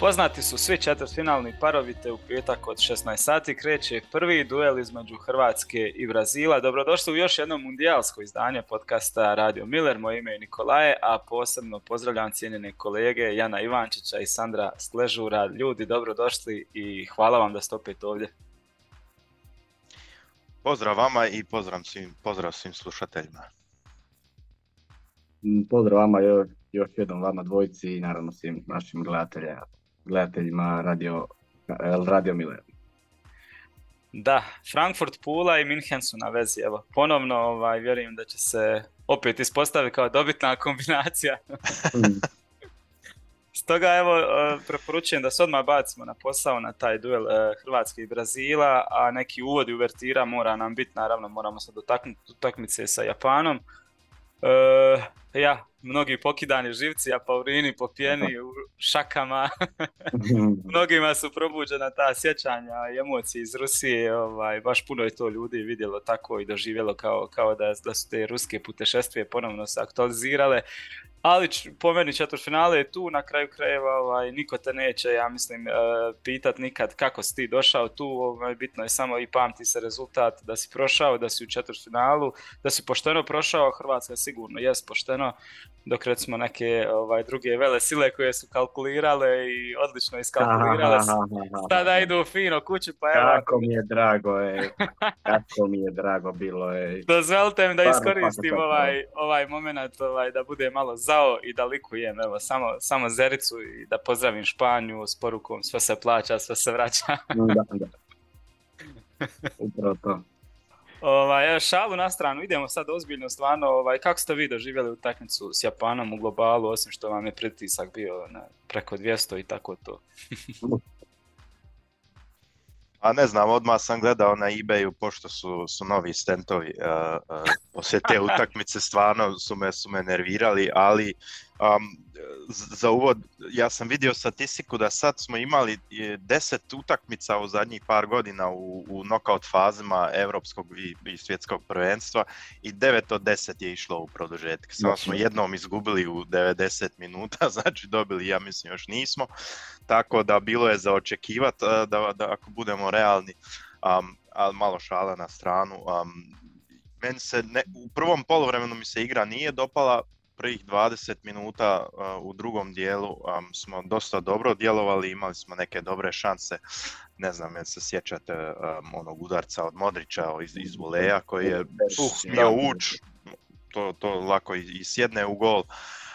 Poznati su svi četvrtfinalni parovi te u petak od 16 sati kreće prvi duel između Hrvatske i Brazila. Dobrodošli u još jedno mundijalsko izdanje podcasta Radio Miller. Moje ime je Nikolaje, a posebno pozdravljam cijenjene kolege Jana Ivančića i Sandra Skležura. Ljudi, dobrodošli i hvala vam da ste opet ovdje. Pozdrav vama i pozdrav svim, pozdrav svim slušateljima. Pozdrav vama još jednom vama dvojici i naravno svim našim gledateljima gledateljima Radio, Radio Miller. Da, Frankfurt, Pula i Minhen su na vezi. Evo, ponovno ovaj, vjerujem da će se opet ispostaviti kao dobitna kombinacija. Stoga evo e, preporučujem da se odmah bacimo na posao na taj duel e, Hrvatske i Brazila, a neki uvod i uvertira mora nam biti, naravno moramo se dotaknuti utakmice sa Japanom. E, ja, mnogi pokidani živci, a Paurini popijeni u šakama. Mnogima su probuđena ta sjećanja i emocije iz Rusije. Ovaj, baš puno je to ljudi vidjelo tako i doživjelo kao, kao da, da su te ruske putešestvije ponovno se aktualizirale ali po meni četvrtfinale je tu, na kraju krajeva ovaj, niko te neće, ja mislim, uh, pitat nikad kako si ti došao tu, ovaj, bitno je samo i pamti se rezultat da si prošao, da si u četvrtfinalu, da si pošteno prošao, Hrvatska sigurno jest pošteno, dok recimo neke ovaj, druge vele sile koje su kalkulirale i odlično iskalkulirale, sada idu fino kući, pa evo... Kako mi je drago, je, kako mi je drago bilo, je. Dozvolite mi da iskoristim ovaj, ovaj moment, ovaj, da bude malo zao i da likujem, evo, samo, samo Zericu i da pozdravim Španju s porukom sve se plaća, sve se vraća. da, da. Upravo to. Ovaj, šalu na stranu, idemo sad ozbiljno stvarno, ovaj, kako ste vi doživjeli utakmicu s Japanom u globalu, osim što vam je pritisak bio na preko 200 i tako to? A ne znam, odmah sam gledao na ebayu, pošto su, su novi stentovi, uh, uh, poslije te utakmice stvarno su me, su me nervirali, ali um, za uvod, ja sam vidio statistiku da sad smo imali deset utakmica u zadnjih par godina u, u knockout fazima europskog i, i svjetskog prvenstva i 9 od 10 je išlo u produžetke. Samo smo jednom izgubili u 90 minuta, znači dobili, ja mislim, još nismo. Tako da bilo je za očekivati da, da ako budemo realni, um, ali malo šala na stranu. Um, meni se ne, u prvom poluvremenu mi se igra nije dopala, prvih 20 minuta u drugom dijelu smo dosta dobro djelovali, imali smo neke dobre šanse, ne znam jel se sjećate onog udarca od Modrića iz, iz Voleja koji je uh, smio uć, to, to lako i, i sjedne u gol.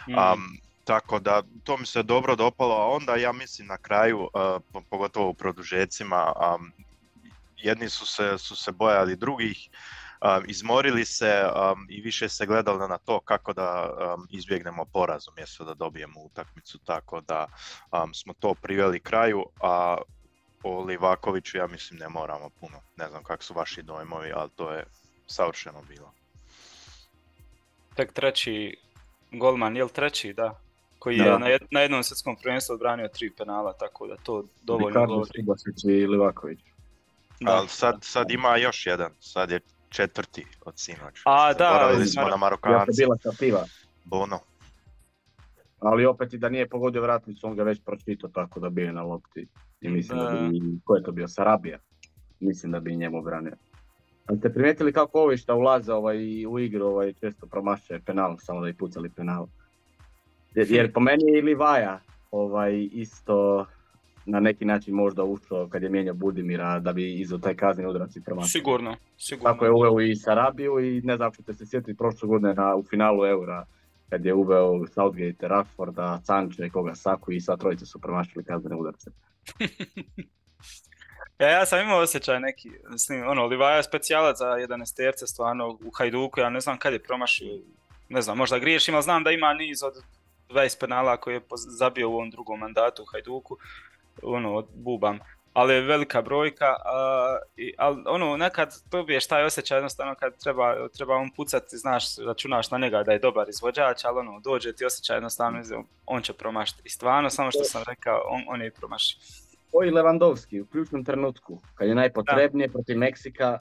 Um, tako da to mi se dobro dopalo, a onda ja mislim na kraju, pogotovo u produžecima, um, jedni su se, su se bojali drugih, izmorili se i više se gledalo na to kako da izbjegnemo poraz umjesto da dobijemo utakmicu, tako da smo to priveli kraju, a o Livakoviću ja mislim ne moramo puno, ne znam kak su vaši dojmovi, ali to je savršeno bilo. Tek treći golman, jel treći, da? Koji je na, na jednom svjetskom prvenstvu odbranio tri penala, tako da to dovoljno govori. i Livaković. Ali sad, sad ima još jedan, sad je četvrti od sinoć. A, da, Zaboravili smo na Marokanci. bila sa piva. Bono. Ali opet i da nije pogodio vratnicu, on ga već pročitao tako da bio na lopti. I mislim da, bi, ko je to bio, Sarabija? Mislim da bi njemu branio. Ali ste primijetili kako ovi što ulaze ovaj, u igru ovaj, često promašuje penal, samo da i pucali penal. Jer, jer po meni je i Livaja ovaj, isto na neki način možda ušao kad je mijenjao Budimira da bi izveo taj kazni udarac i. Sigurno, sigurno. Tako je uveo i Sarabiju i ne znam ćete se sjetiti prošle godine na, u finalu Eura kad je uveo Southgate, Rashforda, Sanče, koga Saku i sva trojica su promašili kaznene udarce. ja, ja sam imao osjećaj neki, mislim, ono, Livaja je specijalac za 11 terce stvarno u Hajduku, ja ne znam kad je promašio, ne znam, možda griješim, ali znam da ima niz od 20 penala koje je zabio u ovom drugom mandatu u Hajduku ono, bubam, ali je velika brojka, ali ono, nekad dobiješ taj osjećaj jednostavno kad treba, treba on pucati, znaš, računaš na njega da je dobar izvođač, ali ono, dođe ti osjećaj jednostavno, on će promašiti. I stvarno, samo što sam rekao, on, on je promaši. Koji Lewandowski u ključnom trenutku, kad je najpotrebnije protiv Meksika,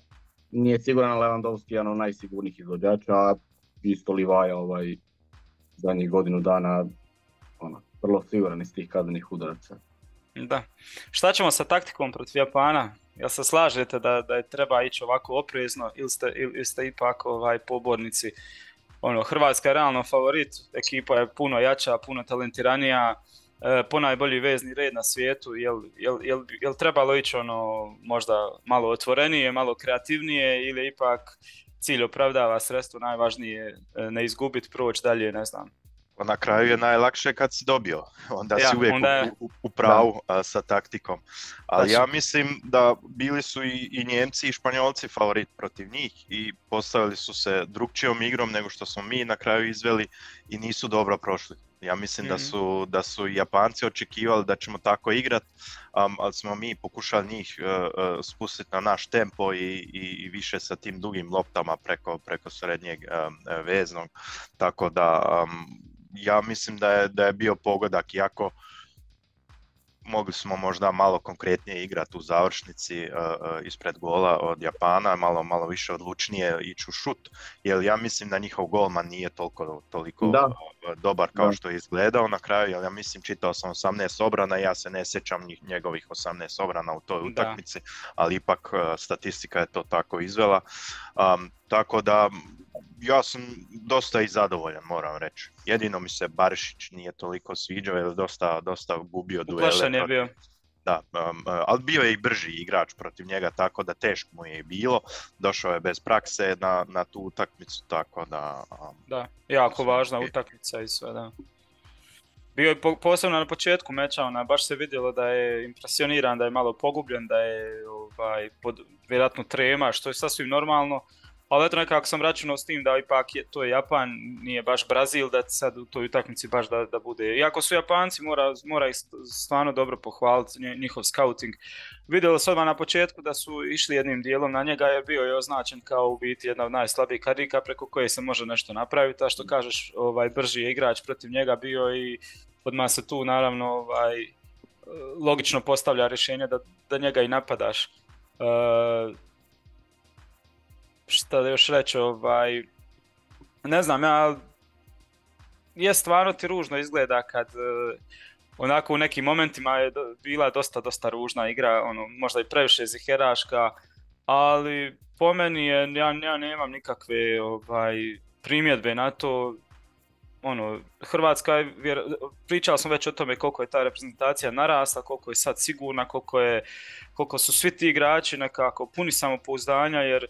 nije siguran Lewandowski jedan od najsigurnijih izvođača, a isto Livaja ovaj, zadnjih godinu dana, ono, vrlo siguran iz tih kaznenih udaraca. Da. Šta ćemo sa taktikom protiv Japana? Jel se slažete da, da je treba ići ovako oprezno ili ste, ili ste ipak ovaj, pobornici? Ono, Hrvatska je realno favorit, ekipa je puno jača, puno talentiranija, e, ponajbolji vezni red na svijetu, jel, jel, jel, jel trebalo ići ono možda malo otvorenije, malo kreativnije ili ipak cilj opravdava sredstvo, najvažnije e, ne izgubiti, proći dalje, ne znam. Pa na kraju je najlakše kad si dobio, onda si uvijek u, u, pravu sa taktikom. Ali ja mislim da bili su i, i Njemci i Španjolci favorit protiv njih i postavili su se drugčijom igrom nego što smo mi na kraju izveli i nisu dobro prošli. Ja mislim da, mhm. su, da su Japanci očekivali da ćemo tako igrat, um, ali smo mi pokušali njih uh, uh, spustiti na naš tempo i, i, i, više sa tim dugim loptama preko, preko srednjeg um, veznog. Tako da um, ja mislim da je, da je bio pogodak, iako mogli smo možda malo konkretnije igrati u završnici uh, uh, ispred gola od Japana, malo malo više odlučnije ići u šut, jer ja mislim da njihov golman nije toliko, toliko da. Uh, dobar kao da. što je izgledao na kraju, jer ja mislim čitao sam 18 obrana, ja se ne sjećam njegovih 18 obrana u toj utakmici, ali ipak statistika je to tako izvela. Um, tako da ja sam dosta i zadovoljan, moram reći. Jedino mi se Barišić nije toliko sviđao jer dosta, dosta gubio duele. Uplašan je bio. Da, um, ali bio je i brži igrač protiv njega, tako da teško mu je bilo. Došao je bez prakse na, na tu utakmicu, tako da... Um, da, jako važna je. utakmica i sve, da. Bio je po, posebno na početku meča, ona, baš se vidjelo da je impresioniran, da je malo pogubljen, da je ovaj, pod, vjerojatno trema, što je sasvim normalno ali eto nekako sam računao s tim da ipak je, to je Japan, nije baš Brazil, da sad u toj utakmici baš da, da bude. Iako su Japanci, mora, mora ih stvarno dobro pohvaliti, njihov scouting. Vidjelo se odmah na početku da su išli jednim dijelom na njega jer bio je označen kao u biti jedna od najslabijih karika preko koje se može nešto napraviti, a što kažeš, ovaj, brži je igrač protiv njega bio i odmah se tu naravno ovaj, logično postavlja rješenje da, da njega i napadaš. Uh, šta da još reći, ovaj, ne znam, ja, je stvarno ti ružno izgleda kad uh, onako u nekim momentima je do, bila dosta, dosta ružna igra, ono, možda i previše ziheraška, ali po meni je, ja, ja nemam nikakve ovaj, primjedbe na to, ono, Hrvatska je, pričao sam već o tome koliko je ta reprezentacija narasla, koliko je sad sigurna, koliko, je, koliko su svi ti igrači nekako puni samopouzdanja, jer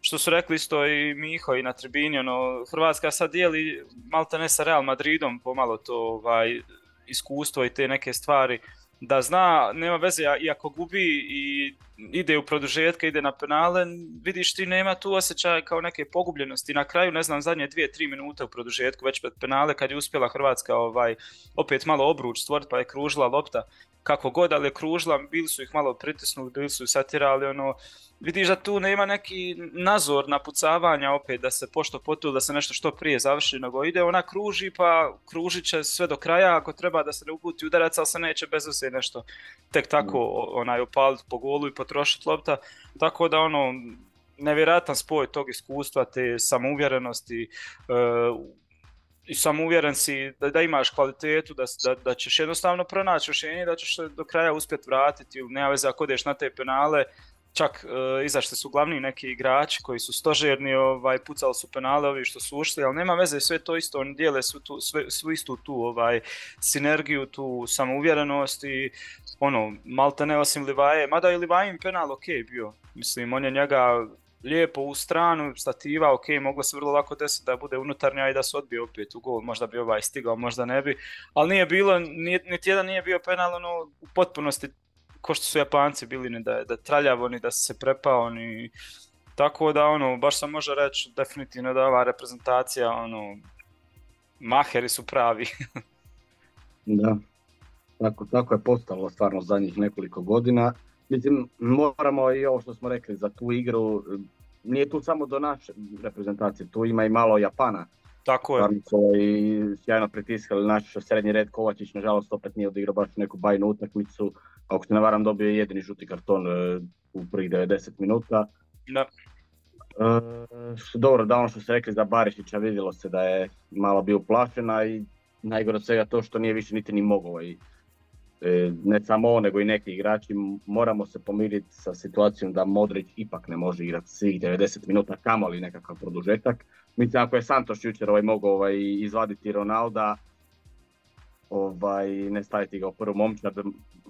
što su rekli isto i Miho i na tribini, ono, Hrvatska sad dijeli malta ne sa Real Madridom pomalo to ovaj, iskustvo i te neke stvari, da zna, nema veze, i ako gubi i ide u produžetke, ide na penale, vidiš ti nema tu osjećaja kao neke pogubljenosti. Na kraju, ne znam, zadnje dvije, tri minute u produžetku, već pred penale, kad je uspjela Hrvatska ovaj, opet malo obruč stvoriti, pa je kružila lopta kako god, ali je kružila, bili su ih malo pritisnuli, bili su ih satirali, ono, vidiš da tu nema neki nazor napucavanja opet da se pošto potu da se nešto što prije završi nego ide ona kruži pa kružit će sve do kraja ako treba da se ne uputi udarac ali se neće bez nešto tek tako mm. onaj opaliti po golu i potrošiti lopta tako da ono nevjerojatan spoj tog iskustva te samouvjerenosti uh, i sam uvjeren si da, da imaš kvalitetu, da, da, da ćeš jednostavno pronaći rješenje, da ćeš do kraja uspjeti vratiti. Ili nema veze ako odeš na te penale, čak uh, izašli su glavni neki igrači koji su stožerni, ovaj, pucali su penale ovi što su ušli, ali nema veze, sve to isto, oni dijele su tu, sve, svu istu tu ovaj, sinergiju, tu samouvjerenost i ono, malte ne osim Livaje, mada je Livajin penal ok bio, mislim, on je njega lijepo u stranu, stativa, ok, moglo se vrlo lako desiti da bude unutarnja i da se odbije opet u gol, možda bi ovaj stigao, možda ne bi, ali nije bilo, niti jedan nije bio penal, ono, u potpunosti ko što su Japanci bili, ni da, da traljavo, ni da se prepao, ni... Tako da, ono, baš sam može reći definitivno da ova reprezentacija, ono, maheri su pravi. da, tako, tako je postalo stvarno zadnjih nekoliko godina. Mislim, moramo i ovo što smo rekli za tu igru, nije tu samo do naše reprezentacije, tu ima i malo Japana. Tako je. i sjajno pritiskali naš srednji red Kovačić, nažalost opet nije odigrao baš neku bajnu utakmicu. Ako se ne varam dobio je jedini žuti karton e, u prvih 90 minuta. Da. E, dobro, da ono što ste rekli za Barišića vidjelo se da je malo bio plašena i najgore od svega to što nije više niti ni mogao. I ne samo on, nego i neki igrači, moramo se pomiriti sa situacijom da Modrić ipak ne može igrati svih 90 minuta, kamoli nekakav produžetak. Mislim, ako je Santos jučer ovaj, mogao ovaj, izvaditi Ronalda, ovaj, ne staviti ga u prvu momčad,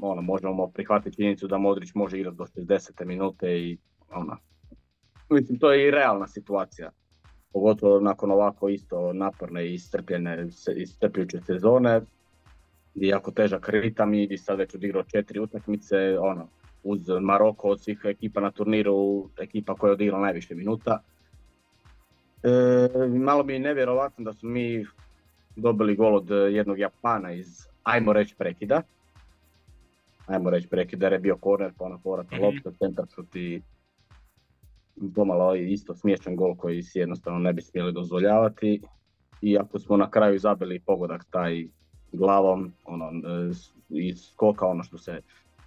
ono, možemo prihvatiti činjenicu da Modrić može igrati do 60. minute i ono, mislim, to je i realna situacija. Pogotovo nakon ovako isto naporne i iscrpljujuće sezone, i jako težak ritam i sad već odigrao četiri utakmice, ono, uz Maroko od svih ekipa na turniru, ekipa koja je odigrala najviše minuta. E, malo mi je nevjerovatno da su mi dobili gol od jednog Japana iz, ajmo reći, prekida. Ajmo reći prekida jer je bio korner, pa ona povrata mm-hmm. lopta, centar i pomalo isto smiješan gol koji si jednostavno ne bi smjeli dozvoljavati. I ako smo na kraju zabili pogodak taj glavom ono, e, i skoka ono što se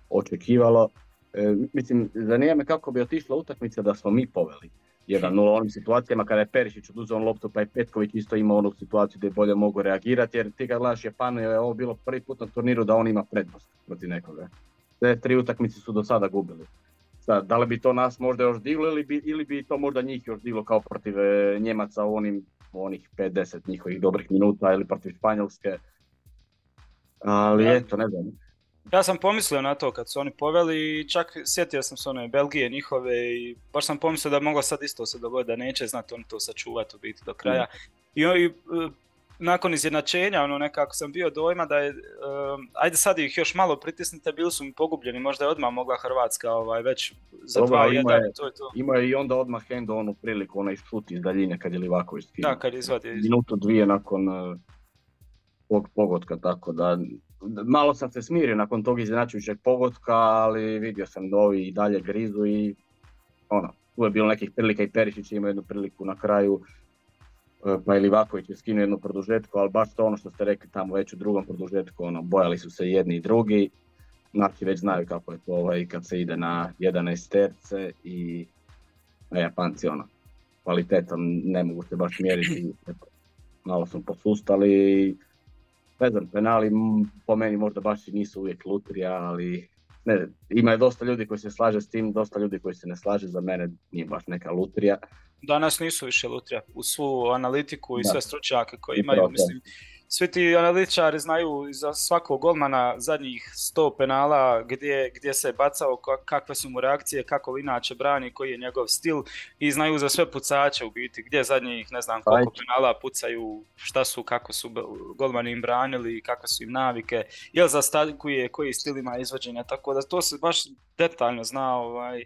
očekivalo. E, mislim, zanima me kako bi otišla utakmica da smo mi poveli 1-0 u onim situacijama kada je Perišić oduzeo loptu pa je Petković isto imao onu situaciju da je bolje mogu reagirati jer ti kad gledaš Japanu je ovo bilo prvi put na turniru da on ima prednost protiv nekoga. Sve tri utakmice su do sada gubili. Sad, da li bi to nas možda još diglo ili bi, ili bi to možda njih još diglo kao protiv e, Njemaca u onim onih 50 njihovih dobrih minuta ili protiv Španjolske ali ja, eto, ne znam. Ja sam pomislio na to kad su oni poveli i čak sjetio sam se one Belgije njihove i baš sam pomislio da moglo sad isto se dogoditi da neće znati oni to sačuvati u biti do kraja. Mm. I, i e, nakon izjednačenja, ono nekako sam bio dojma da je, um, ajde sad ih još malo pritisnite, bili su mi pogubljeni, možda je odmah mogla Hrvatska ovaj, već za Dobro, dva ima je, to je to. Ima je i onda odmah Hendo onu priliku, onaj šut iz daljine kad je Livaković skinuo. Da, kad izvadi. Minutu dvije nakon uh, pogotka, tako da malo sam se smirio nakon tog iznenačujućeg pogotka, ali vidio sam da ovi i dalje grizu i ono, tu je bilo nekih prilika i Perišić ima jednu priliku na kraju, e, pa i Livaković je skinuo jednu produžetku, ali baš to ono što ste rekli tamo već u drugom produžetku, ono, bojali su se jedni i drugi, Naši već znaju kako je to ovaj, kad se ide na 11 terce i a Japanci ono, kvalitetom ne mogu se baš mjeriti, malo smo posustali ne znam, penali po meni možda baš i nisu uvijek lutrija, ali ne, ima je dosta ljudi koji se slaže s tim, dosta ljudi koji se ne slaže, za mene nije baš neka lutrija. Danas nisu više lutrija, u svu analitiku i sve stručnjake koje imaju, mislim, svi ti analitičari znaju za svakog golmana zadnjih 100 penala gdje, gdje se je bacao, kakve su mu reakcije, kako inače brani, koji je njegov stil i znaju za sve pucače u biti, gdje zadnjih ne znam koliko penala pucaju, šta su, kako su golmani im branili, kakve su im navike, jel za je koji stil ima izvođenja, tako da to se baš detaljno zna, ovaj,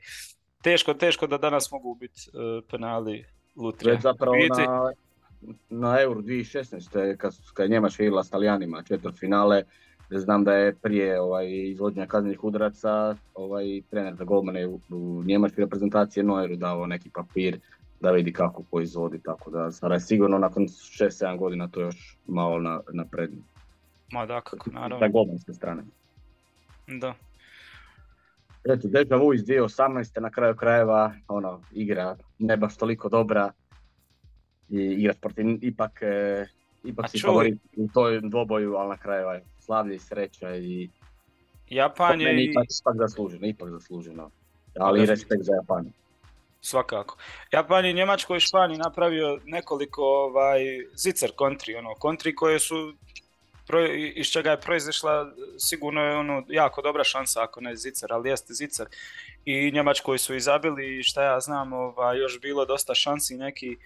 teško, teško da danas mogu biti uh, penali lutrija. Zapravo na, na Euro 2016. kad, kad je Njemačka igrala s Talijanima četvrt finale, znam da je prije ovaj, izvođenja kaznenih udaraca ovaj, trener za golmane u, u njemačkoj reprezentaciji Neueru dao neki papir da vidi kako ko izvodi, tako da sada je sigurno nakon 6-7 godina to još malo na, napredno. Ma da, kako, naravno. Sa golmanske strane. Da. Eto, Deja Vu iz 2018. na kraju krajeva, ono, igra ne baš toliko dobra, i igrat ipak, e, ipak si favorit u toj dvoboju, ali na kraju je slavlje i sreća i Japan je ipak, ipak zasluženo, ipak zasluženo. Ali i respekt za Japan. Svakako. Japan je Njemačkoj i Španiji napravio nekoliko ovaj, zicer kontri, ono, kontri koje su iz čega je proizišla sigurno je ono jako dobra šansa ako ne zicer, ali jeste zicer. I Njemačkoj su izabili šta ja znam, ovaj, još bilo dosta šansi neki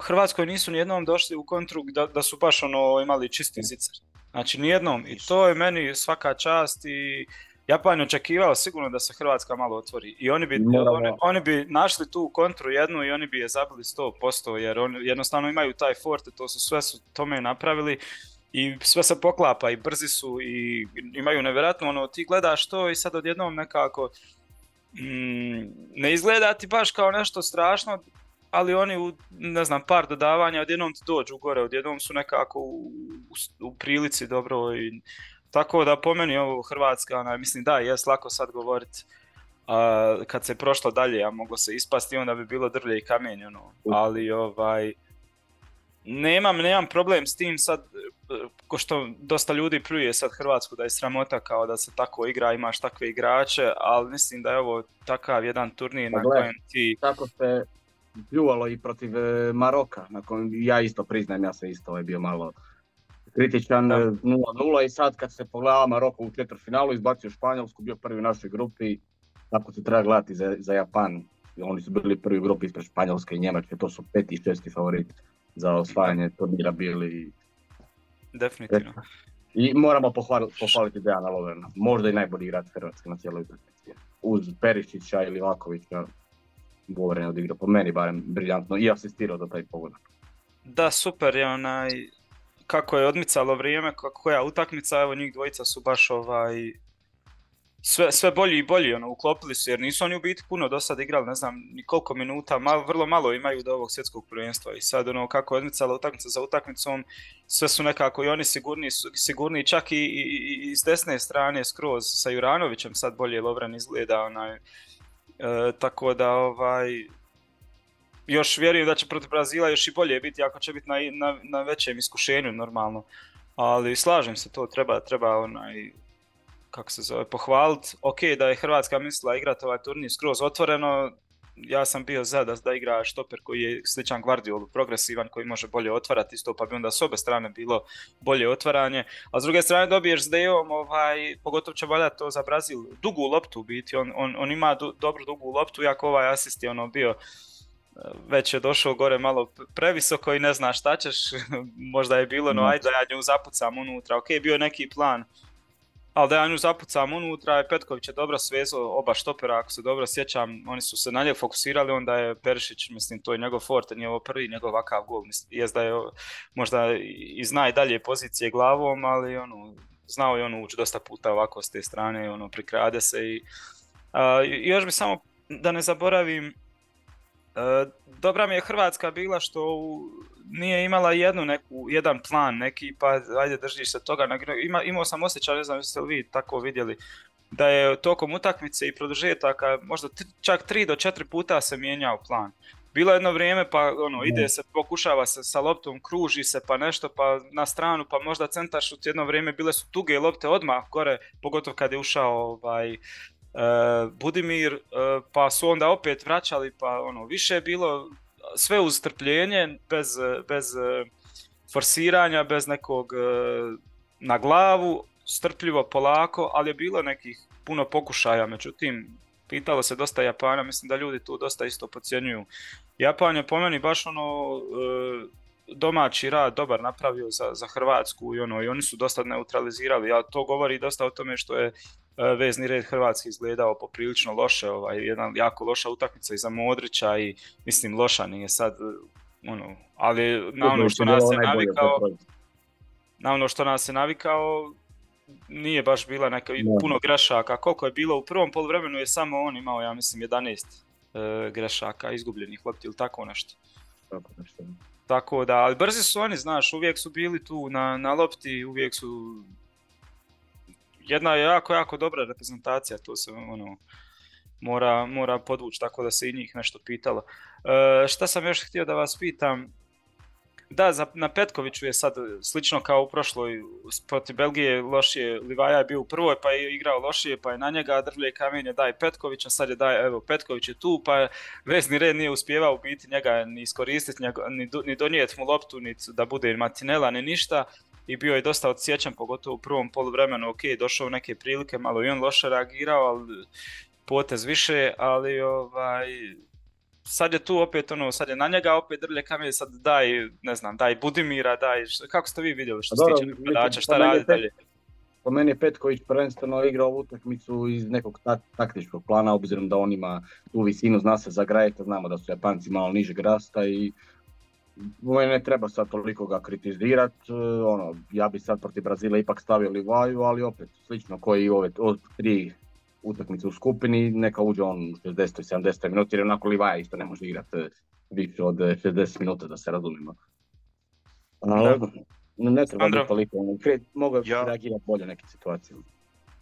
Hrvatskoj nisu nijednom došli u kontru da, da su baš ono imali čisti zicer. Znači nijednom i to je meni svaka čast i Japan je očekivao sigurno da se Hrvatska malo otvori. I oni bi, oni, oni, bi našli tu kontru jednu i oni bi je zabili 100% jer oni jednostavno imaju taj forte, to su sve su tome napravili i sve se poklapa i brzi su i imaju nevjerojatno ono ti gledaš to i sad odjednom nekako mm, ne izgleda ti baš kao nešto strašno ali oni u, ne znam, par dodavanja odjednom ti dođu gore, odjednom su nekako u, u, prilici dobro i tako da po meni ovo Hrvatska, ona, mislim da, je lako sad govoriti a, kad se prošlo dalje, a moglo se ispasti onda bi bilo drvlje i kamenje, ono. ali ovaj, nemam, nemam problem s tim sad, ko što dosta ljudi pljuje sad Hrvatsku da je sramota kao da se tako igra, imaš takve igrače, ali mislim da je ovo takav jedan turnir Pa na kojem ti... Tako se pljuvalo i protiv e, Maroka, na kojem ja isto priznajem, ja sam isto ovaj bio malo kritičan, Da. e, 0-0 i sad kad se pogleda Maroko u četvrtfinalu, izbacio Španjolsku, bio prvi u našoj grupi, tako se treba gledati za, za Japan. Oni su bili prvi u grupi ispred Španjolske i Njemačke, to su peti i šesti favorit za osvajanje turnira bili. Definitivno. I moramo pohvaliti, pohvaliti Dejana Loverna, možda i najbolji igrač Hrvatske na cijeloj utakmici. Uz Perišića ili Lakovića, Govoren odigrao, po meni barem, briljantno i asistirao za taj pogodak. Da, super je onaj, kako je odmicalo vrijeme, koja utakmica, evo njih dvojica su baš ovaj, sve, sve bolji i bolji, ono, uklopili su, jer nisu oni u biti puno do sad igrali, ne znam ni koliko minuta, ma, vrlo malo imaju do ovog svjetskog prvenstva i sad ono, kako je odmicala utakmica za utakmicom, sve su nekako i oni sigurni, sigurni čak i, i, i s desne strane skroz sa Juranovićem sad bolje Lovren izgleda, onaj, e, tako da ovaj, još vjerujem da će protiv Brazila još i bolje biti ako će biti na, na, na većem iskušenju normalno. Ali slažem se to, treba, treba onaj, kako se zove, pohvaliti. Ok, da je Hrvatska mislila igrati ovaj turnir skroz otvoreno, ja sam bio za da, da igra štoper koji je sličan Guardiolu, progresivan, koji može bolje otvarati isto, pa bi onda s obe strane bilo bolje otvaranje. A s druge strane dobiješ s Dejom, ovaj, pogotovo će valjati to za Brazil, dugu loptu u biti, on, on, on ima du, dobru dugu loptu, iako ovaj asist je ono bio već je došao gore malo previsoko i ne zna šta ćeš, možda je bilo, no ajde da ja nju zapucam unutra, ok, bio je neki plan, ali da ja nju zapucam unutra, Petković je dobro svezao oba štopera, ako se dobro sjećam, oni su se na njeg fokusirali, onda je Perišić, mislim, to je njegov forte, nije ovo prvi njegov ovakav gol, jest da je možda i zna i dalje pozicije glavom, ali ono, znao je on ući dosta puta ovako s te strane, ono, prikrade se i još bi samo, da ne zaboravim, E, dobra mi je Hrvatska bila što nije imala jednu neku, jedan plan neki, pa ajde držiš se toga. Ima, imao sam osjećaj, ne znam jeste li vi tako vidjeli, da je tokom utakmice i produžetaka možda tri, čak tri do četiri puta se mijenjao plan. Bilo jedno vrijeme pa ono, ide se, pokušava se sa loptom, kruži se pa nešto pa na stranu pa možda centar šut jedno vrijeme bile su tuge lopte odmah gore, pogotovo kad je ušao ovaj, Uh, Budimir, uh, pa su onda opet vraćali, pa ono, više je bilo sve uz strpljenje, bez, bez uh, forsiranja, bez nekog na glavu, strpljivo, polako, ali je bilo nekih puno pokušaja, međutim, pitalo se dosta Japana, mislim da ljudi tu dosta isto podcjenjuju. Japan je po meni baš ono domaći rad dobar napravio za, za Hrvatsku i ono i oni su dosta neutralizirali, a to govori dosta o tome što je vezni red Hrvatski izgledao poprilično loše, ovaj, jedna jako loša utakmica i za Modrića i mislim loša nije sad, ono, ali na ono što nas je navikao, na ono što nas je navikao, nije baš bila neka no. puno grešaka. Koliko je bilo u prvom poluvremenu je samo on imao, ja mislim, 11 e, grešaka, izgubljenih lopti ili tako nešto. Tako nešto. Tako da, ali brzi su oni, znaš, uvijek su bili tu na, na lopti, uvijek su jedna je jako, jako dobra reprezentacija, to se ono, mora, mora podvući, tako da se i njih nešto pitalo. E, šta sam još htio da vas pitam, da, za, na Petkoviću je sad slično kao u prošloj, protiv Belgije lošije, Livaja je bio u prvoj pa je igrao lošije, pa je na njega drvlje kamenje daj Petkovića, sad je daj, evo Petković je tu, pa je vezni red nije uspjevao biti njega ni iskoristiti, ni, ni donijeti mu loptu, ni da bude matinela, ni ništa i bio je dosta odsjećan, pogotovo u prvom poluvremenu, ok, došao u neke prilike, malo i on loše reagirao, ali potez više, ali ovaj, sad je tu opet ono, sad je na njega opet drlje kamenje, sad daj, ne znam, daj Budimira, daj, kako ste vi vidjeli što se tiče napadača, šta radi dalje? Po meni je Petković prvenstveno igrao ovu utakmicu iz nekog tak, taktičkog plana, obzirom da on ima tu visinu, zna se za grajeta, znamo da su Japanci malo nižeg rasta i ne treba sad toliko ga kritizirat, ono, ja bi sad protiv Brazila ipak stavio Livaju, ali opet slično koji i ove od tri utakmice u skupini, neka uđe on u 60. i 70. minuta, jer onako Livaja isto ne može igrati više od 60 minuta, da se razumimo. Ali, ne treba biti toliko, mogu ja. reagirati bolje neke situacije.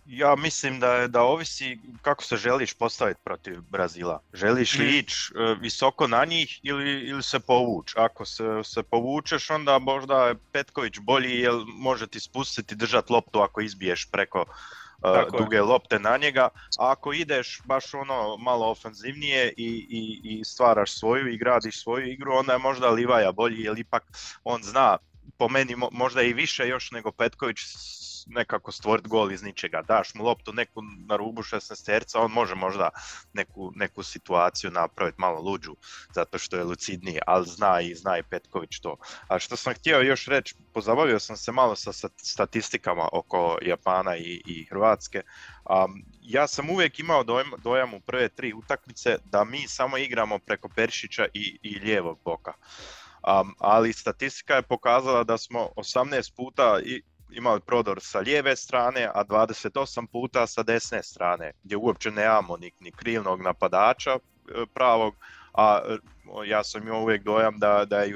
Ja mislim da da ovisi kako se želiš postaviti protiv Brazila. Želiš li mhm. ići e, visoko na njih ili, ili se povući? Ako se, se povučeš onda možda je Petković bolji jer može ti spustiti držati loptu ako izbiješ preko uh, duge lopte na njega. A ako ideš baš ono malo ofenzivnije i, i, i stvaraš svoju i gradiš svoju igru, onda je možda Livaja bolji jer ipak on zna po meni možda i više još nego Petković nekako stvoriti gol iz ničega. Daš mu loptu neku na rubu 16 terca, on može možda neku, neku situaciju napraviti malo luđu, zato što je lucidniji, ali zna i zna i Petković to. A što sam htio još reći, pozabavio sam se malo sa statistikama oko Japana i, i Hrvatske. Um, ja sam uvijek imao dojam, dojam u prve tri utakmice da mi samo igramo preko Peršića i, i lijevog boka. Um, ali statistika je pokazala da smo 18 puta imali prodor sa lijeve strane, a 28 puta sa desne strane, gdje uopće nemamo ni, ni krivnog napadača e, pravog, a e, ja sam imao uvijek dojam da, da je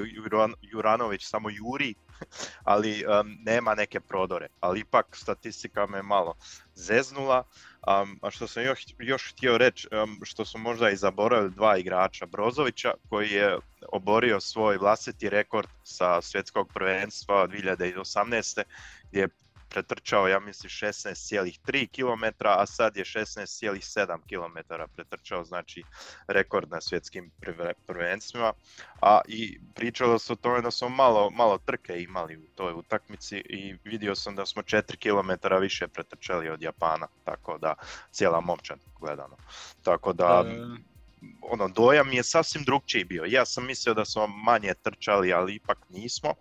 Juranović samo juri, ali nema neke prodore. Ali ipak statistika me malo zeznula. a što sam još, još htio reći, što su možda i zaboravili dva igrača, Brozovića koji je oborio svoj vlastiti rekord sa svjetskog prvenstva 2018 gdje je pretrčao, ja mislim, 16,3 km, a sad je 16,7 km pretrčao, znači rekord na svjetskim prvenstvima. A i pričalo se o tome da smo malo, malo trke imali u toj utakmici i vidio sam da smo 4 km više pretrčali od Japana, tako da cijela momčad gledano. Tako da, ono, dojam je sasvim drugčiji bio. Ja sam mislio da smo manje trčali, ali ipak nismo.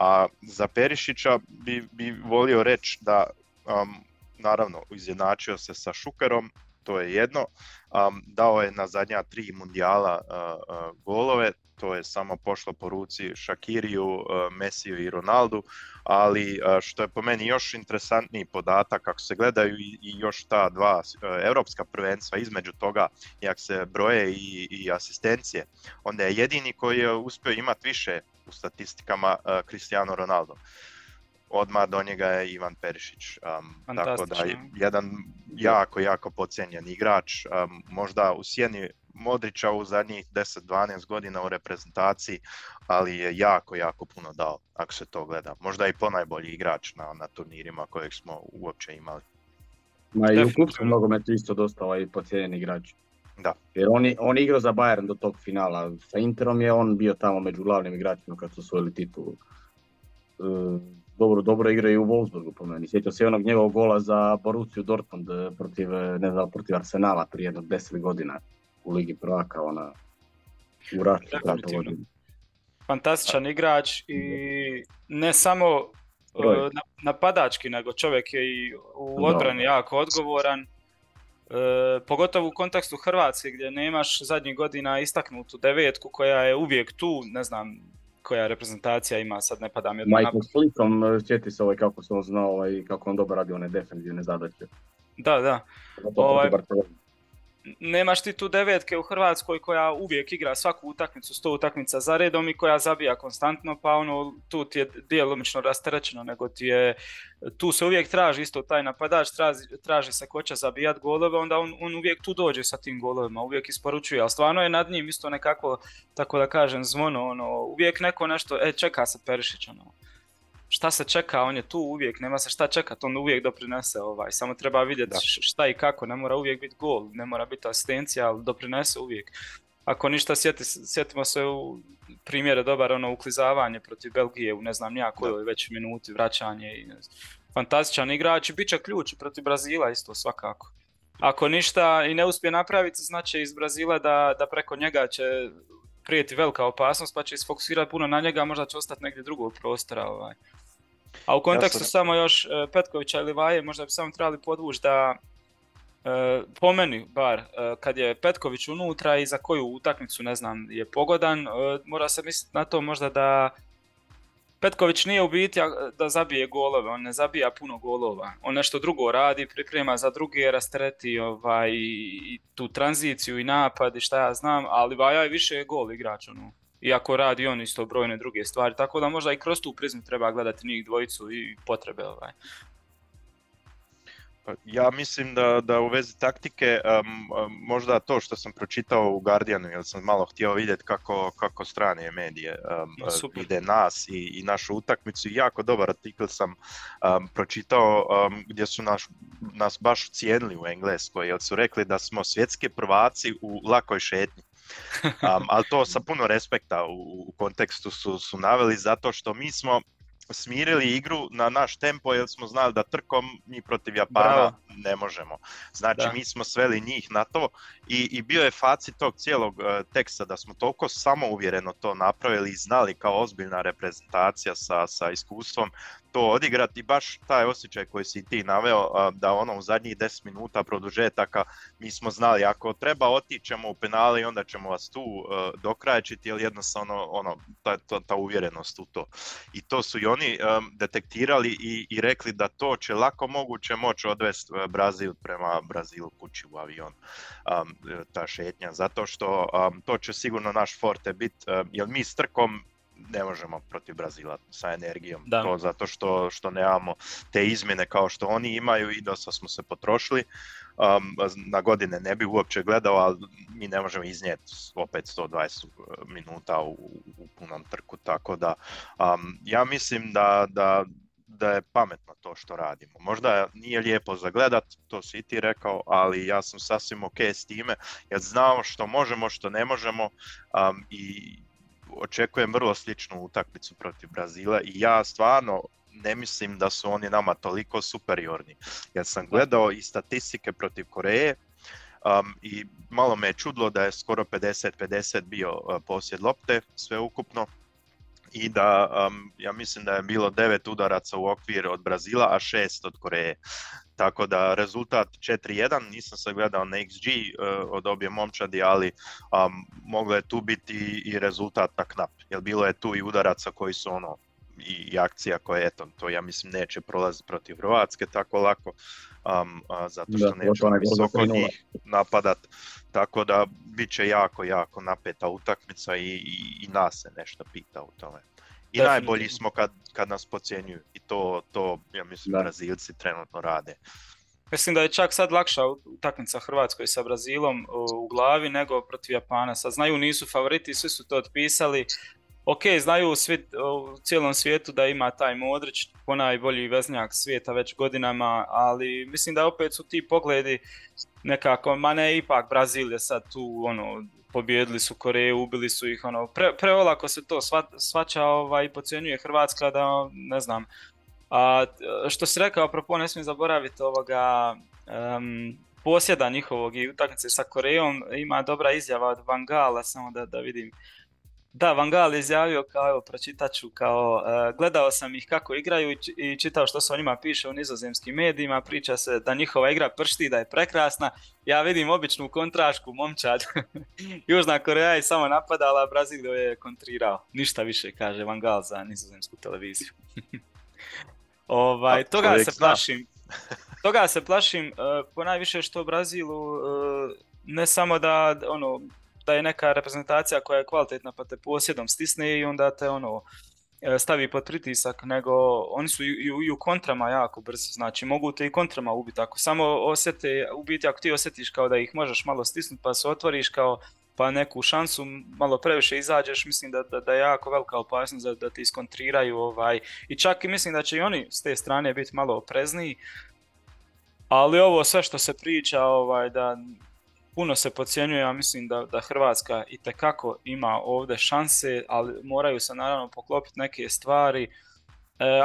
A za Perišića bi, bi volio reći da um, naravno izjednačio se sa Šukerom, to je jedno. Um, dao je na zadnja tri mundijala uh, uh, golove, to je samo pošlo po ruci Shakiriju, uh, Mesiju i Ronaldu, ali što je po meni još interesantniji podatak, kako se gledaju i, još ta dva europska prvenstva između toga, jak se broje i, i asistencije, onda je jedini koji je uspio imati više u statistikama uh, Cristiano Ronaldo. Odmah do njega je Ivan Perišić. Um, tako da jedan jako, jako pocijenjen igrač. Um, možda u sjeni Modrića u zadnjih 10-12 godina u reprezentaciji, ali je jako, jako puno dao, ako se to gleda. Možda i ponajbolji igrač na, na turnirima kojeg smo uopće imali. Ma i u klubskom nogometu isto dosta ovaj pocijenjen igrač. Da. Jer on, on igrao za Bayern do tog finala. Sa Interom je on bio tamo među glavnim igračima kad su osvojili titulu. E, dobro, dobro igra i u Wolfsburgu po meni. Sjećam se onog njegovog gola za Borussiju Dortmund e, protiv, e, ne znam, protiv Arsenala prije jedno deset godina u Ligi prvaka, ona u ratu. Fantastičan igrač i ne samo napadački, nego čovjek je i u odbrani jako odgovoran E, pogotovo u kontekstu Hrvatske gdje nemaš zadnjih godina istaknutu devetku koja je uvijek tu, ne znam koja reprezentacija ima, sad ne pada mi odmah. Michael Slikom, e, sjeti se ovaj kako se on znao i ovaj, kako on dobro radi one defensivne zadaće. Da, da. Ovaj, nemaš ti tu devetke u Hrvatskoj koja uvijek igra svaku utakmicu, sto utakmica za redom i koja zabija konstantno, pa ono, tu ti je djelomično rasterećeno, nego ti je, tu se uvijek traži isto taj napadač, traži, traži se ko će zabijat golove, onda on, on uvijek tu dođe sa tim golovima, uvijek isporučuje, ali stvarno je nad njim isto nekako, tako da kažem, zvono, ono, uvijek neko nešto, e, čeka se Perišić, ono, šta se čeka, on je tu uvijek, nema se šta čekati, on uvijek doprinese ovaj, samo treba vidjeti šta i kako, ne mora uvijek biti gol, ne mora biti asistencija, ali doprinese uvijek. Ako ništa, sjeti, sjetimo se u primjere dobar ono uklizavanje protiv Belgije u ne znam nija kojoj već minuti, vraćanje i fantastičan igrač i bit će ključ protiv Brazila isto svakako. Ako ništa i ne uspije napraviti, znači iz Brazila da, da preko njega će prijeti velika opasnost pa će se fokusirati puno na njega, a možda će ostati negdje drugog prostora. Ovaj. A u kontekstu samo još e, Petkovića ili Vaje, možda bi samo trebali podvući da e, po meni bar, e, kad je Petković unutra i za koju utakmicu ne znam je pogodan, mora se misliti na to možda da Petković nije u biti da zabije golove, on ne zabija puno golova. On nešto drugo radi, priprema za druge, rastereti ovaj, i tu tranziciju i napad i šta ja znam, ali Vaja je više gol igrač. Ono. Iako radi on isto brojne druge stvari, tako da možda i kroz tu prizmu treba gledati njih dvojicu i potrebe. Ovaj. Pa ja mislim da, da u vezi taktike, možda to što sam pročitao u Guardianu, jer sam malo htio vidjeti kako, kako strane medije um, vide nas i, i našu utakmicu. Jako dobar artikl sam pročitao gdje su naš, nas baš cijenili u Engleskoj, jer su rekli da smo svjetski prvaci u lakoj šetnji. Um, ali to sa puno respekta u, u kontekstu su, su naveli zato što mi smo smirili igru na naš tempo jer smo znali da trkom mi protiv Japana ne možemo. Znači mi smo sveli njih na to i, i bio je faci tog cijelog uh, teksta da smo toliko samouvjereno to napravili i znali kao ozbiljna reprezentacija sa, sa iskustvom to odigrati. Baš taj osjećaj koji si ti naveo da ono u zadnjih 10 minuta produžetaka mi smo znali ako treba otićemo u penali onda ćemo vas tu uh, dokrajčiti jer jednostavno ono, ta, ta, ta uvjerenost u to. I to su i oni um, detektirali i, i rekli da to će lako moguće moći odvesti uh, Brazil prema Brazilu kući u avion. Ta šetnja, zato što to će sigurno naš forte biti, jer mi s trkom ne možemo protiv Brazila sa energijom. Da. To zato što, što nemamo te izmjene kao što oni imaju i dosta smo se potrošili. Um, na godine ne bi uopće gledao, ali mi ne možemo iznijeti opet 120 minuta u, u punom trku, tako da um, ja mislim da, da, da je pametno to što radimo. Možda nije lijepo zagledat, to si i ti rekao, ali ja sam sasvim ok s time, jer znamo što možemo, što ne možemo um, i očekujem vrlo sličnu utakmicu protiv Brazila i ja stvarno ne mislim da su oni nama toliko superiorni. Ja sam gledao i statistike protiv Koreje um, i malo me je čudlo da je skoro 50-50 bio uh, posjed lopte sve ukupno i da um, ja mislim da je bilo devet udaraca u okvir od Brazila, a šest od Koreje. Tako da rezultat 4-1, nisam se gledao na XG uh, od obje momčadi, ali um, moglo je tu biti i rezultat na knap. Jer bilo je tu i udaraca koji su ono i akcija koje eto, to ja mislim neće prolaziti protiv Hrvatske tako lako, um, a, zato što da, neće visoko njih napadat, tako da bit će jako, jako napeta utakmica i, i, i nas se nešto pita u tome. I najbolji smo kad, kad nas pocijenjuju i to, to ja mislim da. Brazilci trenutno rade. Mislim da je čak sad lakša utakmica Hrvatskoj sa Brazilom u glavi nego protiv Japana. Sad znaju nisu favoriti, svi su to otpisali, ok, znaju svi, u cijelom svijetu da ima taj Modrić, ponajbolji veznjak svijeta već godinama, ali mislim da opet su ti pogledi nekako, ma ne, ipak Brazil je sad tu, ono, pobjedili su Koreju, ubili su ih, ono, pre, preolako se to sva, svača ovaj, pocijenjuje Hrvatska da, ne znam, a što si rekao, apropo, ne smijem zaboraviti ovoga, um, posjeda njihovog i utakmice sa Korejom, ima dobra izjava od Van Gala, samo da, da vidim, da, Van Gaal je izjavio kao, evo, pročitat ću, kao, uh, gledao sam ih kako igraju i, i čitao što se o njima piše u nizozemskim medijima, priča se da njihova igra pršti, da je prekrasna, ja vidim običnu kontrašku momčad, Južna Koreja je samo napadala, Brazil je kontrirao, ništa više, kaže Van Gaal za nizozemsku televiziju. ovaj, toga se plašim, toga se plašim, uh, po najviše što Brazilu, uh, ne samo da, ono, da je neka reprezentacija koja je kvalitetna pa te posjedom stisne i onda te ono e, stavi pod pritisak, nego oni su i, i, i u kontrama jako brzi, znači mogu te i kontrama ubiti, ako samo osjete, ubiti ako ti osjetiš kao da ih možeš malo stisnuti pa se otvoriš kao pa neku šansu malo previše izađeš, mislim da, da, da je jako velika opasnost da, da ti iskontriraju ovaj, i čak i mislim da će i oni s te strane biti malo oprezniji, ali ovo sve što se priča ovaj, da puno se podcjenjuje, ja mislim da, da Hrvatska i tekako ima ovdje šanse, ali moraju se naravno poklopiti neke stvari. E,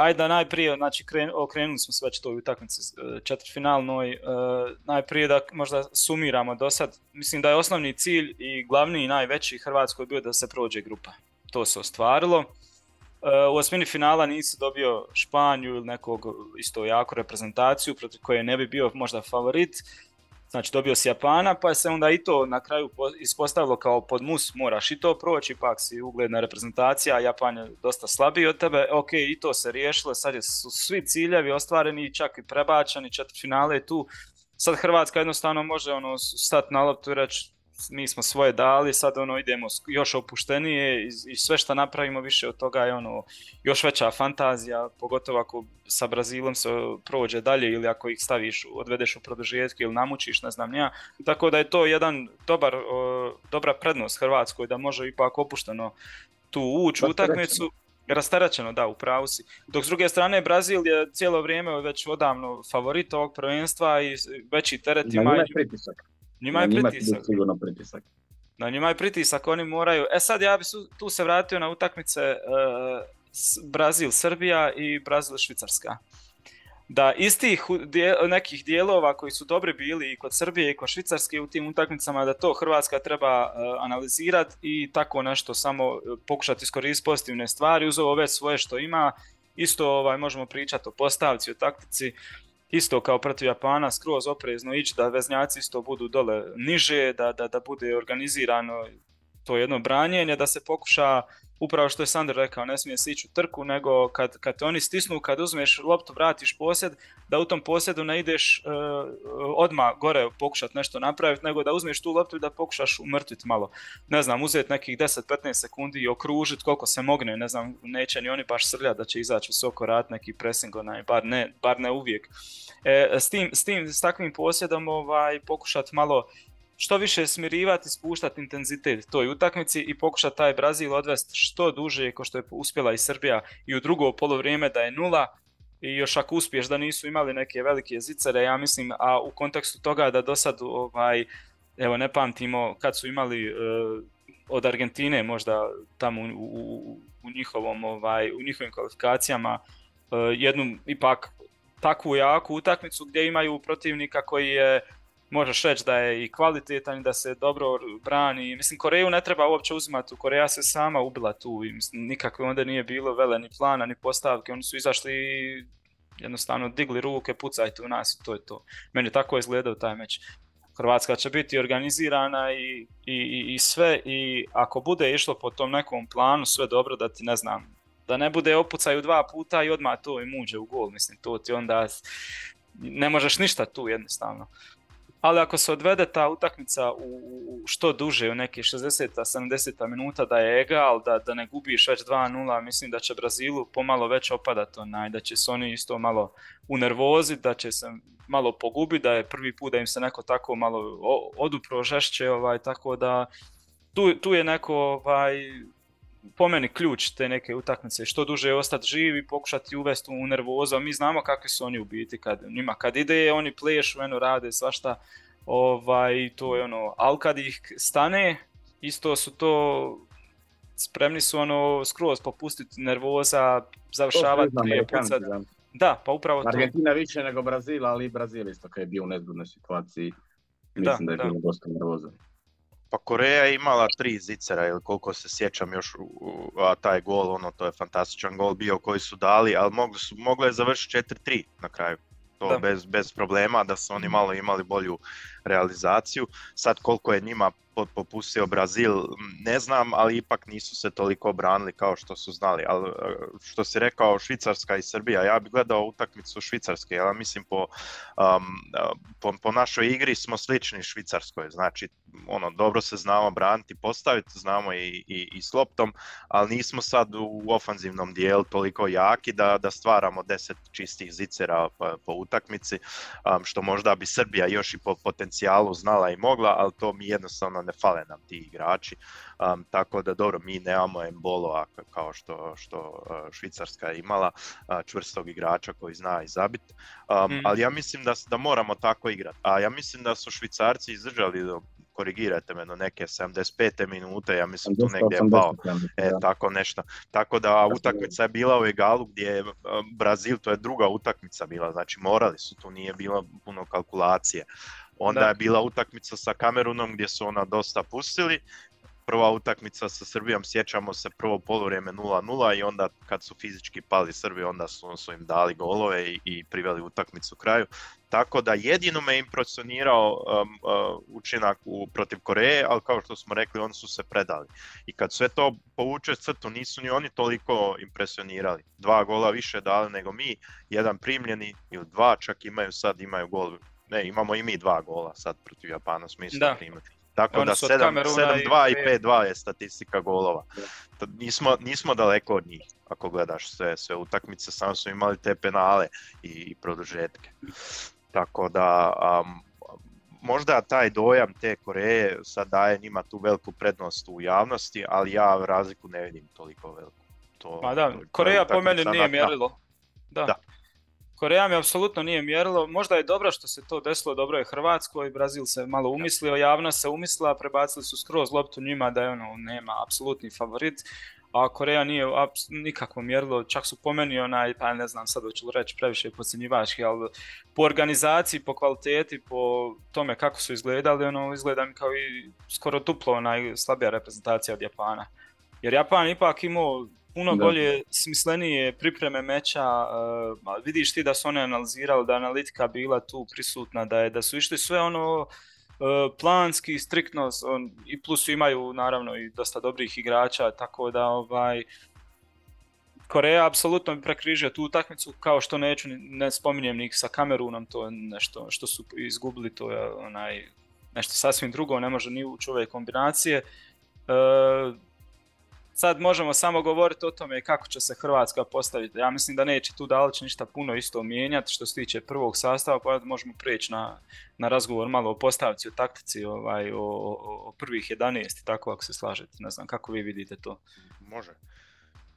ajde najprije, znači kren, okrenuli smo se već u utakmici e, četvrtfinalnoj, e, najprije da možda sumiramo do sad. Mislim da je osnovni cilj i glavni i najveći Hrvatskoj bio da se prođe grupa. To se ostvarilo. E, u osmini finala nisi dobio Španju ili nekog isto jako reprezentaciju protiv koje ne bi bio možda favorit. Znači dobio si Japana pa se onda i to na kraju ispostavilo kao pod mus moraš i to proći, pak si ugledna reprezentacija, Japan je dosta slabiji od tebe, ok i to se riješilo, sad su svi ciljevi ostvareni, čak i prebačeni, četiri finale je tu, sad Hrvatska jednostavno može ono stati na loptu i reći mi smo svoje dali, sad ono idemo još opuštenije i, i sve što napravimo više od toga je ono još veća fantazija, pogotovo ako sa Brazilom se prođe dalje ili ako ih staviš, odvedeš u produžetke ili namučiš, ne znam ja. Tako da je to jedan dobar, dobra prednost Hrvatskoj da može ipak opušteno tu ući u utakmicu. Rasterećeno, da, u pravu si. Dok s druge strane, Brazil je cijelo vrijeme već odavno favorit ovog prvenstva i veći teret imaju. Njima je pritisak. Njima je pritisak. sigurno pritisak. Na njima je pritisak, oni moraju. E sad ja bi tu se vratio na utakmice uh, Brazil-Srbija i Brazil-Švicarska da iz tih nekih dijelova koji su dobri bili i kod Srbije i kod Švicarske u tim utakmicama da to Hrvatska treba uh, analizirati i tako nešto samo e, pokušati iskoristiti pozitivne stvari uz ovo već svoje što ima. Isto ovaj, možemo pričati o postavci, o taktici. Isto kao protiv Japana, skroz oprezno ići da veznjaci isto budu dole niže, da, da, da bude organizirano to jedno branjenje, da se pokuša upravo što je Sandro rekao, ne smije se ići u trku, nego kad, kad te oni stisnu, kad uzmeš loptu, vratiš posjed, da u tom posjedu ne ideš uh, odmah gore pokušati nešto napraviti, nego da uzmeš tu loptu i da pokušaš umrtviti malo. Ne znam, uzeti nekih 10-15 sekundi i okružiti koliko se mogne, ne znam, neće ni oni baš srljati da će izaći visoko rat neki pressing, onaj, bar ne, bar ne uvijek. E, s, tim, s, tim, s takvim posjedom ovaj, pokušati malo što više smirivati, spuštati intenzitet toj utakmici i pokušati taj Brazil odvesti što duže, kao što je uspjela i Srbija i u drugo polovrijeme da je nula, i još ako uspiješ da nisu imali neke velike zicere, ja mislim, a u kontekstu toga da do sad, ovaj, evo ne pamtimo kad su imali uh, od Argentine možda tamo u, u, u njihovom, ovaj, u njihovim kvalifikacijama uh, jednu ipak takvu jaku utakmicu gdje imaju protivnika koji je možeš reći da je i kvalitetan i da se dobro brani. Mislim, Koreju ne treba uopće uzimati, Koreja se sama ubila tu i nikakve onda nije bilo vele ni plana ni postavke, oni su izašli i jednostavno digli ruke, pucajte u nas i to je to. Meni tako izgledao taj meč. Hrvatska će biti organizirana i, i, i sve i ako bude išlo po tom nekom planu sve dobro da ti ne znam da ne bude opucaju dva puta i odmah to im uđe u gol, mislim to ti onda ne možeš ništa tu jednostavno ali ako se odvede ta utakmica u, što duže, u neke 60-70 minuta da je egal, da, da ne gubiš već 2-0, mislim da će Brazilu pomalo već opadati onaj, da će se oni isto malo unervozi, da će se malo pogubiti, da je prvi put da im se neko tako malo odupro žešće, ovaj, tako da tu, tu je neko ovaj, po meni ključ te neke utakmice, što duže ostati živi, pokušati uvesti u nervozu, mi znamo kakvi su oni u biti, kad, njima kad ide, oni plešu, eno, rade svašta, ovaj, to je ono, ali kad ih stane, isto su to, spremni su ono, skroz popustiti nervoza, završavati prije pucati. Da, pa upravo Argentina to. Argentina više nego Brazil, ali i Brazil isto kad je bio u nezgodnoj situaciji. Mislim da, da je bilo dosta nervoza. Pa Koreja je imala tri zicera ili koliko se sjećam još, a taj gol, ono, to je fantastičan gol bio koji su dali, ali mogli su, moglo je završiti 4-3 na kraju. To bez, bez problema, da su oni malo imali bolju realizaciju. Sad koliko je njima popustio Brazil, ne znam, ali ipak nisu se toliko obranili kao što su znali. Ali e, što si rekao, Švicarska i Srbija, ja bih gledao utakmicu Švicarske, ja mislim po, um, po, po, našoj igri smo slični Švicarskoj, znači ono, dobro se znamo braniti, postaviti, znamo i, i, i s loptom, ali nismo sad u ofanzivnom dijelu toliko jaki da, da stvaramo deset čistih zicera po, po utakmici, um, što možda bi Srbija još i po potencijalu znala i mogla, ali to mi jednostavno ne fale nam ti igrači, um, tako da dobro, mi nemamo embolo kao što, što uh, Švicarska je imala, uh, čvrstog igrača koji zna i zabit, um, mm. ali ja mislim da, da moramo tako igrati, a ja mislim da su Švicarci izdržali do korigirajte me, no neke 75. minute, ja mislim tu negdje je pao, e, tako nešto. Tako da utakmica je bila u egalu gdje je Brazil, to je druga utakmica bila, znači morali su, tu nije bilo puno kalkulacije. Onda je bila utakmica sa Kamerunom gdje su ona dosta pustili. Prva utakmica sa Srbijom, sjećamo se prvo poluvrijeme 0-0 i onda kad su fizički pali Srbi, onda su, su im dali golove i, i priveli utakmicu kraju. Tako da jedino me impresionirao um, uh, učinak u, protiv Koreje, ali kao što smo rekli, oni su se predali. I kad sve to povuče crtu, nisu ni oni toliko impresionirali. Dva gola više dali nego mi, jedan primljeni ili dva čak imaju sad, imaju gol ne, imamo i mi dva gola sad protiv Japana, smo isto. Tako da 7-2 i 5-2 je statistika golova. Nismo, nismo daleko od njih, ako gledaš sve, sve utakmice, samo smo imali te penale i produžetke. Tako da, um, možda taj dojam te Koreje sad daje njima tu veliku prednost u javnosti, ali ja razliku ne vidim toliko veliku. To, Ma da, Koreja po meni nije mjerilo. Da. da. Koreja mi apsolutno nije mjerilo. Možda je dobro što se to desilo, dobro je Hrvatskoj, Brazil se malo umislio, javnost se umislila, prebacili su skroz loptu njima da je ono nema apsolutni favorit, a Koreja nije nikakvo mjerilo, čak su po meni onaj, pa ne znam sad hoću reći previše podcjenjivački, ali po organizaciji, po kvaliteti, po tome kako su izgledali, ono izgleda mi kao i skoro duplo onaj slabija reprezentacija od Japana. Jer Japan ipak imao puno bolje, smislenije pripreme meča, uh, vidiš ti da su one analizirali, da je analitika bila tu prisutna, da je da su išli sve ono uh, planski, striktno, on, i plus imaju naravno i dosta dobrih igrača, tako da ovaj, Koreja apsolutno bi prekrižio tu utakmicu, kao što neću, ne spominjem ni sa Kamerunom, to je nešto što su izgubili, to je onaj, nešto sasvim drugo, ne može ni ući ove kombinacije. Uh, sad možemo samo govoriti o tome kako će se Hrvatska postaviti. Ja mislim da neće tu Dalić ništa puno isto mijenjati što se tiče prvog sastava, pa možemo prijeći na, na razgovor malo o postavci, o taktici, ovaj, o, o, o prvih 11 tako ako se slažete. Ne znam kako vi vidite to. Može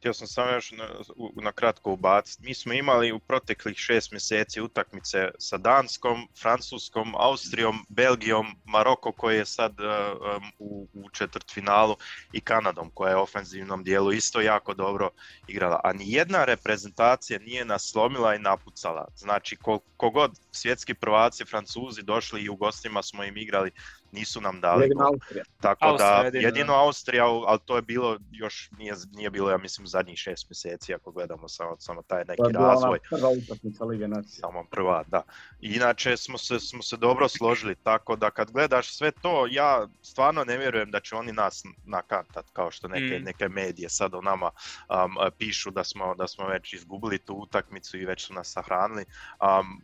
htio sam samo još na, na kratko ubaciti. Mi smo imali u proteklih šest mjeseci utakmice sa Danskom, Francuskom, Austrijom, Belgijom, Maroko koji je sad um, u, u četvrtfinalu i Kanadom koja je u ofenzivnom dijelu isto jako dobro igrala. A ni jedna reprezentacija nije naslomila i napucala. Znači kogod svjetski prvaci Francuzi došli i u gostima smo im igrali nisu nam dali. Jedino Austrija. Tako Austrija, da, jedino, jedino Austrija, ali to je bilo još, nije, nije bilo, ja mislim, zadnjih šest mjeseci, ako gledamo samo, samo taj neki to je razvoj. prva utakmica Lige Nacije. Samo prva, da. Inače smo se, smo se dobro složili, tako da kad gledaš sve to, ja stvarno ne vjerujem da će oni nas nakantat, kao što neke, mm. neke medije sad o nama um, pišu da smo, da smo već izgubili tu utakmicu i već su nas sahranili. Um,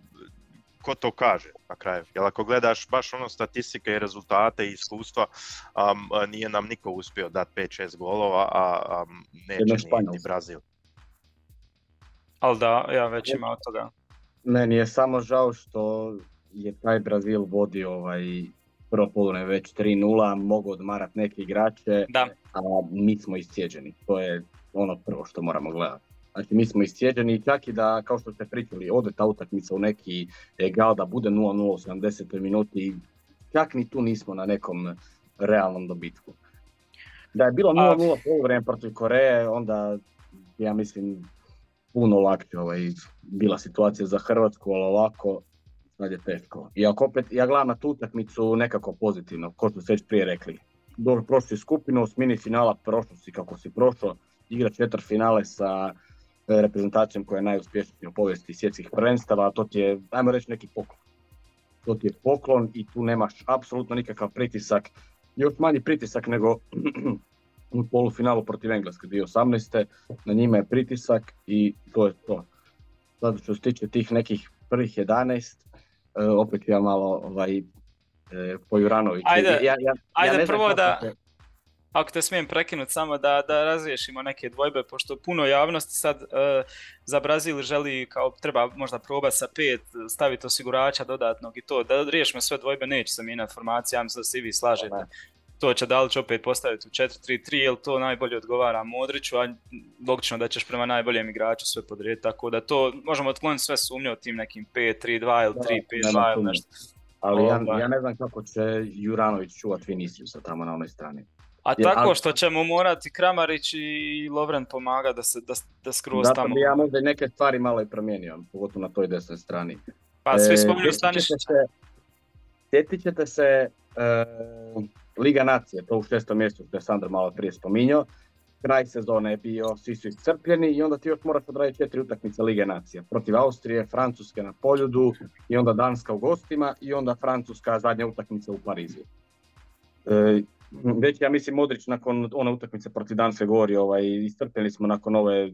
ko to kaže na kraju. Jer ako gledaš baš ono statistike i rezultate i iskustva, um, nije nam niko uspio dati 5-6 golova, a um, neće ni, ni Brazil. Ali da, ja već ima od toga. Meni je samo žao što je taj Brazil vodio ovaj prvo polune već 3-0, mogu odmarat neke igrače, da. a mi smo iscijeđeni. To je ono prvo što moramo gledati. Znači mi smo iscijeđeni i čak i da, kao što ste pričali, ode ta utakmica u neki egal da bude 0-0 u 70. minuti, čak ni tu nismo na nekom realnom dobitku. Da je bilo 0-0 polovreme protiv Koreje, onda ja mislim puno lakše ovaj, bila situacija za Hrvatsku, ali ovako sad je teško. I ako opet, ja gledam na tu utakmicu nekako pozitivno, kao što ste već prije rekli. Dobro, prošli skupinu, smini finala prošlo si kako si prošao, igra četvrt finale sa reprezentacijom koja je najuspješnija u povijesti svjetskih prvenstava, a to ti je, ajmo reći, neki poklon. To ti je poklon i tu nemaš apsolutno nikakav pritisak, još manji pritisak nego u polufinalu protiv Engleske 2018. Na njima je pritisak i to je to. Sad što se tiče tih nekih prvih 11, e, opet ja malo ovaj, e, po Juranoviću. Ajde, ja, ja, ajde ja prvo da, ako te smijem prekinuti samo da, da razriješimo neke dvojbe, pošto puno javnosti sad uh, za Brazil želi kao treba možda probati sa pet, staviti osigurača dodatnog i to, da riješimo sve dvojbe, neće se mijenjati formacija, ja mislim da se i vi slažete. To će Dalić opet postaviti u 4-3-3, jer to najbolje odgovara Modriću, a logično da ćeš prema najboljem igraču sve podrijeti, tako da to možemo otkloniti sve sumnje o tim nekim 5-3-2 ili 3-5-2 ili nešto. Ali ja, ovaj. ja ne znam kako će Juranović čuvati Viniciusa tamo na onoj strani. A tako što ćemo morati Kramarić i Lovren pomaga da se da, da skroz Zato tamo. bi ja možda neke stvari malo i promijenio, pogotovo na toj desnoj strani. Pa svi e, spominju Sjetit ćete se e, Liga nacije, to u šestom mjestu što je Sandar malo prije spominjao. Kraj sezone je bio, svi su iscrpljeni i onda ti još moraš odraditi četiri utakmice Lige nacija. Protiv Austrije, Francuske na Poljudu i onda Danska u gostima i onda Francuska zadnja utakmica u Parizu. E, već ja mislim Modrić nakon one utakmice protiv Danske govori, ovaj, istrpjeli smo nakon ove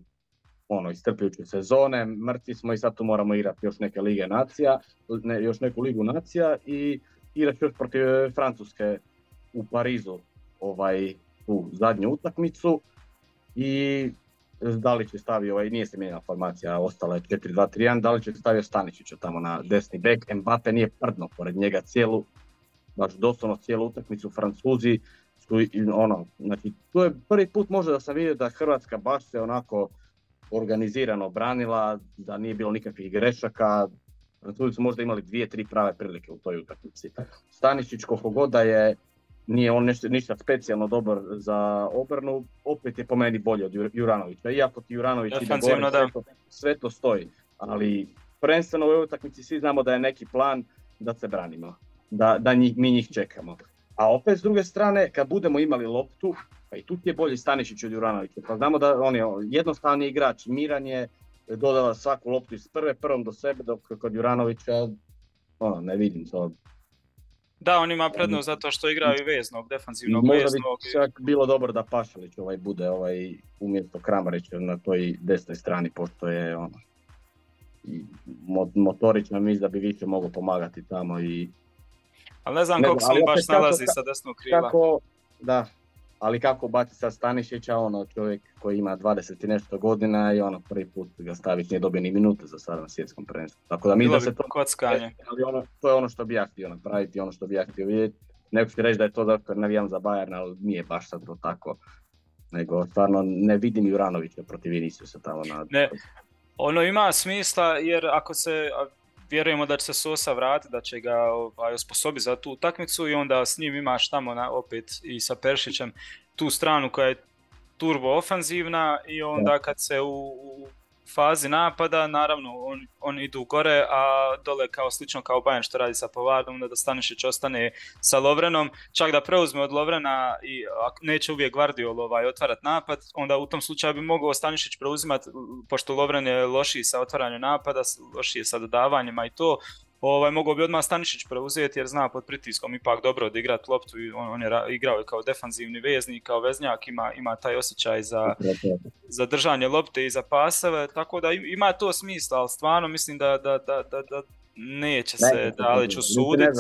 ono, istrpljujuće sezone, mrtvi smo i sad tu moramo igrati još neke lige nacija, ne, još neku ligu nacija i igrati još protiv Francuske u Parizu ovaj, tu zadnju utakmicu i da li će stavio, ovaj, nije se mijenjala formacija, ostala je 4-2-3-1, da li će stavio Stanišića tamo na desni bek, Mbappe nije prdno pored njega cijelu, baš doslovno cijelu utakmicu, Francuzi su ono, znači to je prvi put možda da sam vidio da Hrvatska baš se onako organizirano branila, da nije bilo nikakvih grešaka, Francuzi su možda imali dvije, tri prave prilike u toj utakmici. Stanišić koliko god da je nije on nešto, ništa specijalno dobar za obrnu, opet je po meni bolji od Juranovića. Iako ti Juranović ide gore, sve to, sve to stoji. Ali prvenstveno u ovoj utakmici svi znamo da je neki plan da se branimo, da, da njih, mi njih čekamo. A opet s druge strane, kad budemo imali loptu, pa i tu je bolji Stanišić od Juranovića. Pa znamo da on je jednostavni igrač, miran je, dodala svaku loptu iz prve, prvom do sebe, dok kod Juranovića ono, ne vidim to da, on ima prednost zato što igra i veznog, defanzivnog Možda veznog. bi čak bilo dobro da Pašalić ovaj bude ovaj umjesto Kramarića na toj desnoj strani, pošto je ono, nam mislim da bi više mogao pomagati tamo i... Ali ne znam koliko se baš nalazi sa desnog kriva. Kako, da, ali kako baci sad Stanišića, ono čovjek koji ima 20 i nešto godina i ono prvi put ga staviš nije dobio ni minute za sada na svjetskom prvenstvu. Tako da mi da se to kockanje. Ali ono, to je ono što bi ja htio napraviti, ono što bi ja htio vidjeti. Neko će reći da je to zato jer navijam za Bayern, ali nije baš sad to tako. Nego stvarno ne vidim Juranovića protiv se tamo na... Ne, ono ima smisla jer ako se, vjerujemo da će se Sosa vratiti, da će ga ovaj, osposobiti za tu utakmicu i onda s njim imaš tamo na, opet i sa Peršićem tu stranu koja je turbo ofanzivna i onda kad se u, u fazi napada, naravno on, on idu gore, a dole kao slično kao Bayern što radi sa Povardom, onda da Stanišić ostane sa Lovrenom, čak da preuzme od Lovrena i neće uvijek Guardiol ovaj, otvarat napad, onda u tom slučaju bi mogao Stanišić preuzimati, pošto Lovren je lošiji sa otvaranjem napada, lošiji sa dodavanjima i to, ovaj, mogao bi odmah Stanišić preuzeti jer zna pod pritiskom ipak dobro odigrati loptu i on, on je igrao kao defanzivni veznik, kao veznjak, ima, ima taj osjećaj za, za držanje lopte i za paseve, tako da ima to smisla, ali stvarno mislim da, da, da, da, da neće se ne, Dalić usuditi.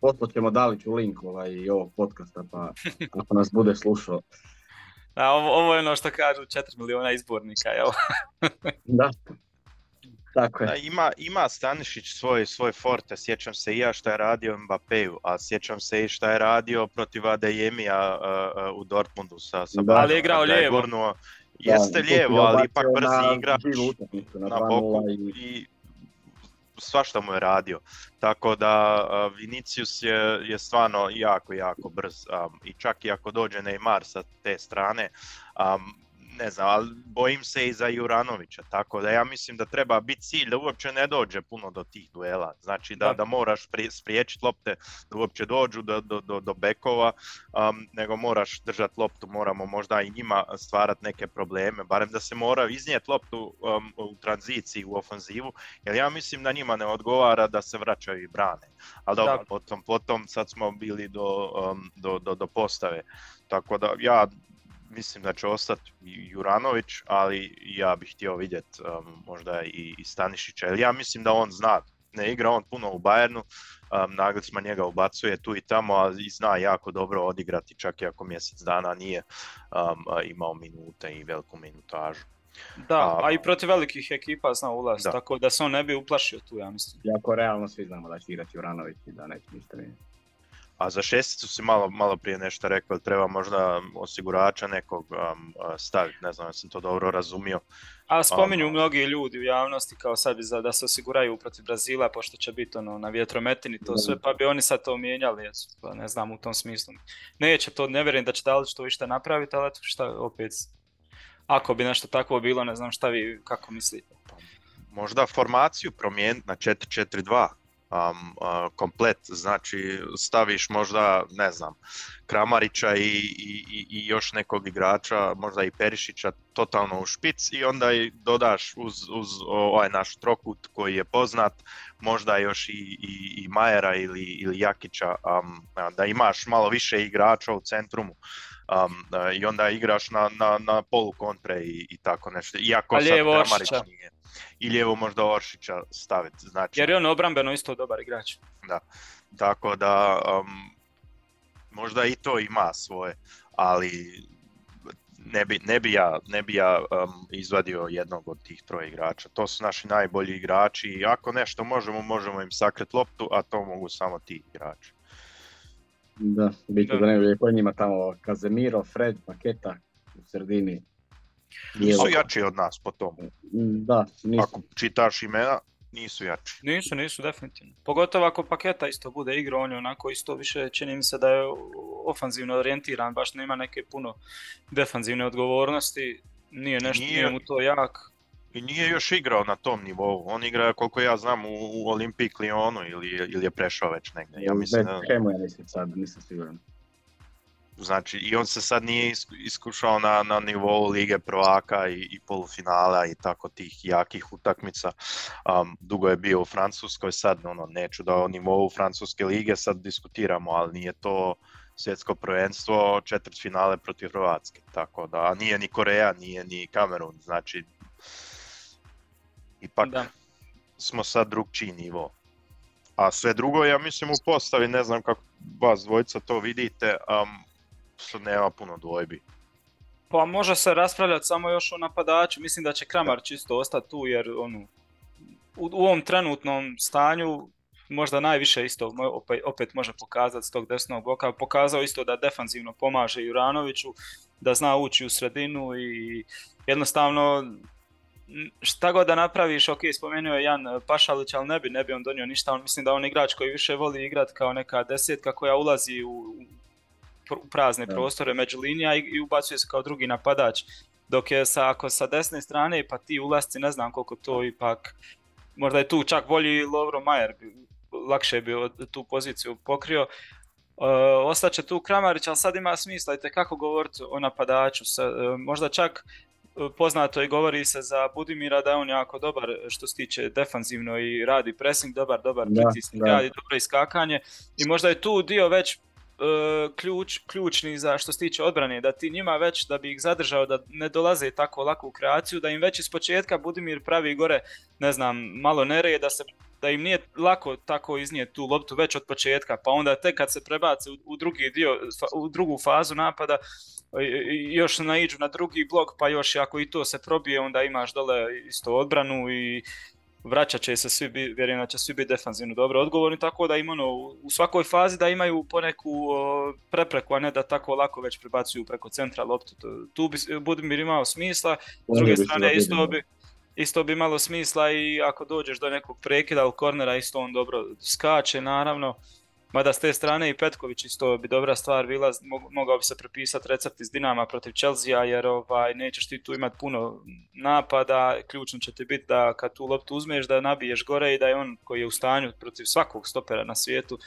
Poslat ćemo Daliću link ovaj, i ovog podcasta, pa ako nas bude slušao. Da, ovo, ovo je ono što kažu 4 miliona izbornika, jel? da. Tako je. ima, ima Stanišić svoj, svoj forte, sjećam se i ja što je radio Mbappéju, a sjećam se i što je radio protiv Adeyemija uh, u Dortmundu sa, sa da, Ali je igrao lijevo. Gurnuo. Jeste lijevo, ali ipak brzi igrač na, na boku i... i svašta mu je radio. Tako da uh, Vinicius je, je stvarno jako, jako brz um, i čak i ako dođe Neymar sa te strane, um, ne znam, ali bojim se i za Juranovića, tako da ja mislim da treba biti cilj da uopće ne dođe puno do tih duela, znači da, da. moraš spriječiti lopte da uopće dođu do, do, do, do bekova, um, nego moraš držati loptu, moramo možda i njima stvarati neke probleme, barem da se mora iznijeti loptu um, u tranziciji, u ofanzivu, jer ja mislim da njima ne odgovara da se vraćaju i brane, ali dobro, potom, potom sad smo bili do, um, do, do, do postave, tako da ja mislim da će ostati Juranović, ali ja bih htio vidjeti um, možda i, i Stanišića, jer ja mislim da on zna, ne igra on puno u Bayernu, um, Nagelsmann njega ubacuje tu i tamo, ali zna jako dobro odigrati čak i ako mjesec dana nije um, imao minute i veliku minutažu. Da, a, i protiv velikih ekipa zna ulaz, tako da se on ne bi uplašio tu, ja mislim. Jako realno svi znamo da će igrati Juranović i da neće ništa vidjeti. A za šesticu si malo, malo prije nešto rekao, treba možda osigurača nekog um, staviti, ne znam, sam to dobro razumio. A spominju um, mnogi ljudi u javnosti kao sad za da se osiguraju protiv Brazila, pošto će biti ono na vjetrometini to sve, pa bi oni sad to mijenjali, pa ne znam u tom smislu. Neće to, ne vjerujem da će Dalić to išta napraviti, ali šta opet, ako bi nešto takvo bilo, ne znam šta vi, kako mislite. Možda formaciju promijeniti na 4-4-2, um, komplet, znači staviš možda, ne znam, Kramarića i, i, i još nekog igrača, možda i Perišića totalno u špic i onda i dodaš uz, uz ovaj naš trokut koji je poznat, možda još i, i, i Majera ili, ili Jakića, um, da imaš malo više igrača u centrumu. Um, i onda igraš na, na, na polu kontre i, i tako nešto. Iako sad Kramarić nije i lijevo možda Oršića staviti. Znači, Jer je on obrambeno isto dobar igrač. Da, tako da um, možda i to ima svoje, ali ne bi, ne bi ja, ne bi ja um, izvadio jednog od tih troje igrača. To su naši najbolji igrači i ako nešto možemo, možemo im sakret loptu, a to mogu samo ti igrači. Da, bitno da ne bi po njima tamo Kazemiro, Fred, Paketa u sredini. Nisu jači od nas po tom. Da, nisu. Ako čitaš imena, nisu jači. Nisu, nisu, definitivno. Pogotovo ako paketa isto bude igrao, on je onako isto više, čini mi se da je ofanzivno orijentiran, baš nema neke puno defanzivne odgovornosti, nije nešto, nije, nije mu to jak. I nije još igrao na tom nivou, on igra koliko ja znam u, u Olimpik Lyonu ili, ili je prešao već negdje. Ja mislim da... ja mislim sad, nisam siguran. Znači, i on se sad nije iskušao na, na nivou Lige prvaka i, i polufinala i tako tih jakih utakmica. Um, dugo je bio u Francuskoj, sad ono, neću da o nivou Francuske lige sad diskutiramo, ali nije to svjetsko prvenstvo četvrt finale protiv Hrvatske. Tako da, nije ni Koreja, nije ni Kamerun, znači ipak da. smo sad drugčiji nivo. A sve drugo, ja mislim u postavi, ne znam kako vas dvojica to vidite, um, što nema puno dvojbi. Pa može se raspravljati samo još o napadaču, mislim da će Kramar čisto ostati tu jer onu, u, u ovom trenutnom stanju možda najviše isto opet, opet može pokazati s tog desnog boka. Pokazao isto da defanzivno pomaže Juranoviću, da zna ući u sredinu i jednostavno šta god da napraviš, ok, spomenuo je Jan Pašalić, ali ne bi, ne bi on donio ništa, on mislim da on igrač koji više voli igrati kao neka desetka koja ulazi u, prazne prostore među linija i, i ubacuje se kao drugi napadač. Dok je sa, ako sa desne strane, pa ti ulasci, ne znam koliko to ipak, možda je tu čak bolji Lovro Majer, lakše bi tu poziciju pokrio. E, ostaće tu Kramarić, ali sad ima smisla i kako govoriti o napadaču. Sa, e, možda čak e, poznato i govori se za Budimira da je on jako dobar što se tiče defanzivno i radi pressing, dobar, dobar pritisnik, radi dobro iskakanje i možda je tu dio već ključ, ključni za što se tiče odbrane, da ti njima već da bi ih zadržao da ne dolaze tako lako u kreaciju, da im već iz početka Budimir pravi gore, ne znam, malo nered, da se da im nije lako tako iznijeti tu loptu već od početka, pa onda tek kad se prebace u, u drugi dio, u drugu fazu napada, još naiđu na drugi blok, pa još ako i to se probije, onda imaš dole isto odbranu i vraćat će se svi, vjerujem da će svi biti defanzivno dobro odgovorni, tako da im ono, u svakoj fazi da imaju poneku prepreku, a ne da tako lako već prebacuju preko centra loptu. Tu bi Budimir imao smisla, s druge strane isto bi, isto bi malo smisla i ako dođeš do nekog prekida ili kornera isto on dobro skače naravno. Mada s te strane i Petković isto bi dobra stvar bila, mogao bi se prepisati recept iz Dinama protiv Chelsea jer ovaj, nećeš ti tu imati puno napada, ključno će ti biti da kad tu loptu uzmeš da nabiješ gore i da je on koji je u stanju protiv svakog stopera na svijetu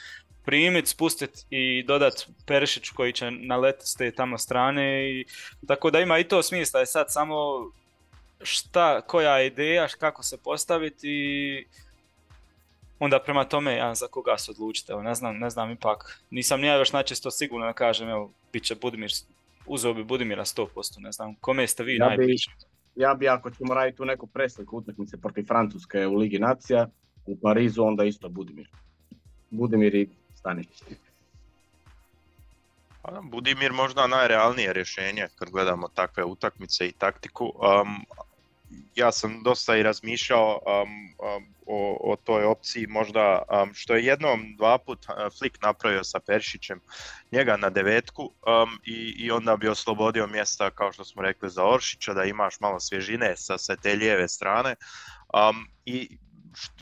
primit, spustit i dodat Perišić koji će naletiti s te tamo strane i tako da ima i to smisla. Je sad samo šta, koja je ideja, kako se postaviti i onda prema tome ja za koga se odlučite, evo, ne znam, ne znam ipak, nisam ja još načisto sigurno da kažem, evo, bit će Budimir, uzeo bi Budimira 100%, ne znam, kome ste vi ja najbliži? Ja bi, ako ćemo raditi tu neku presliku utakmice protiv Francuske u Ligi Nacija, u Parizu, onda isto Budimir. Budimir i Stanić. Pa Budimir možda najrealnije rješenje kad gledamo takve utakmice i taktiku. Um, ja sam dosta i razmišljao um, um, o, o toj opciji, možda um, što je jednom, dva put uh, Flick napravio sa Peršićem, njega na devetku um, i, i onda bi oslobodio mjesta, kao što smo rekli, za Oršića, da imaš malo svježine sa, sa te lijeve strane. Um, I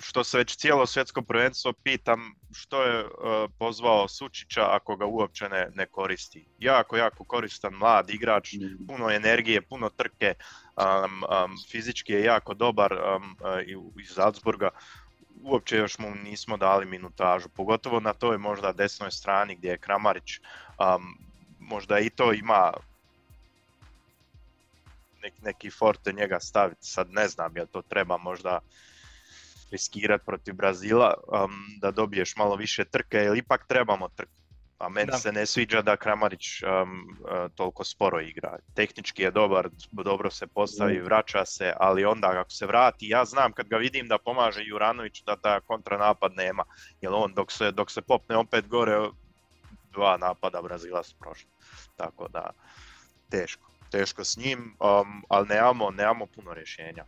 što se već cijelo svjetsko prvenstvo pitam što je uh, pozvao Sučića ako ga uopće ne, ne koristi. Jako, jako koristan mlad igrač, mm. puno energije, puno trke, um, um, fizički je jako dobar um, uh, iz Salzburga. Uopće još mu nismo dali minutažu, pogotovo na toj možda desnoj strani gdje je Kramarić, um, možda i to ima nek, neki forte njega staviti, sad ne znam jel to treba možda riskirati protiv Brazila um, da dobiješ malo više trke, jer ipak trebamo trke. A meni da. se ne sviđa da Kramarić um, uh, toliko sporo igra. Tehnički je dobar, dobro se postavi, mm. vraća se, ali onda ako se vrati, ja znam kad ga vidim da pomaže Juranović da ta kontranapad nema. Jer on dok se, dok se popne opet gore dva napada Brazila su prošli. Tako da, teško. Teško s njim, um, ali nemamo, nemamo puno rješenja.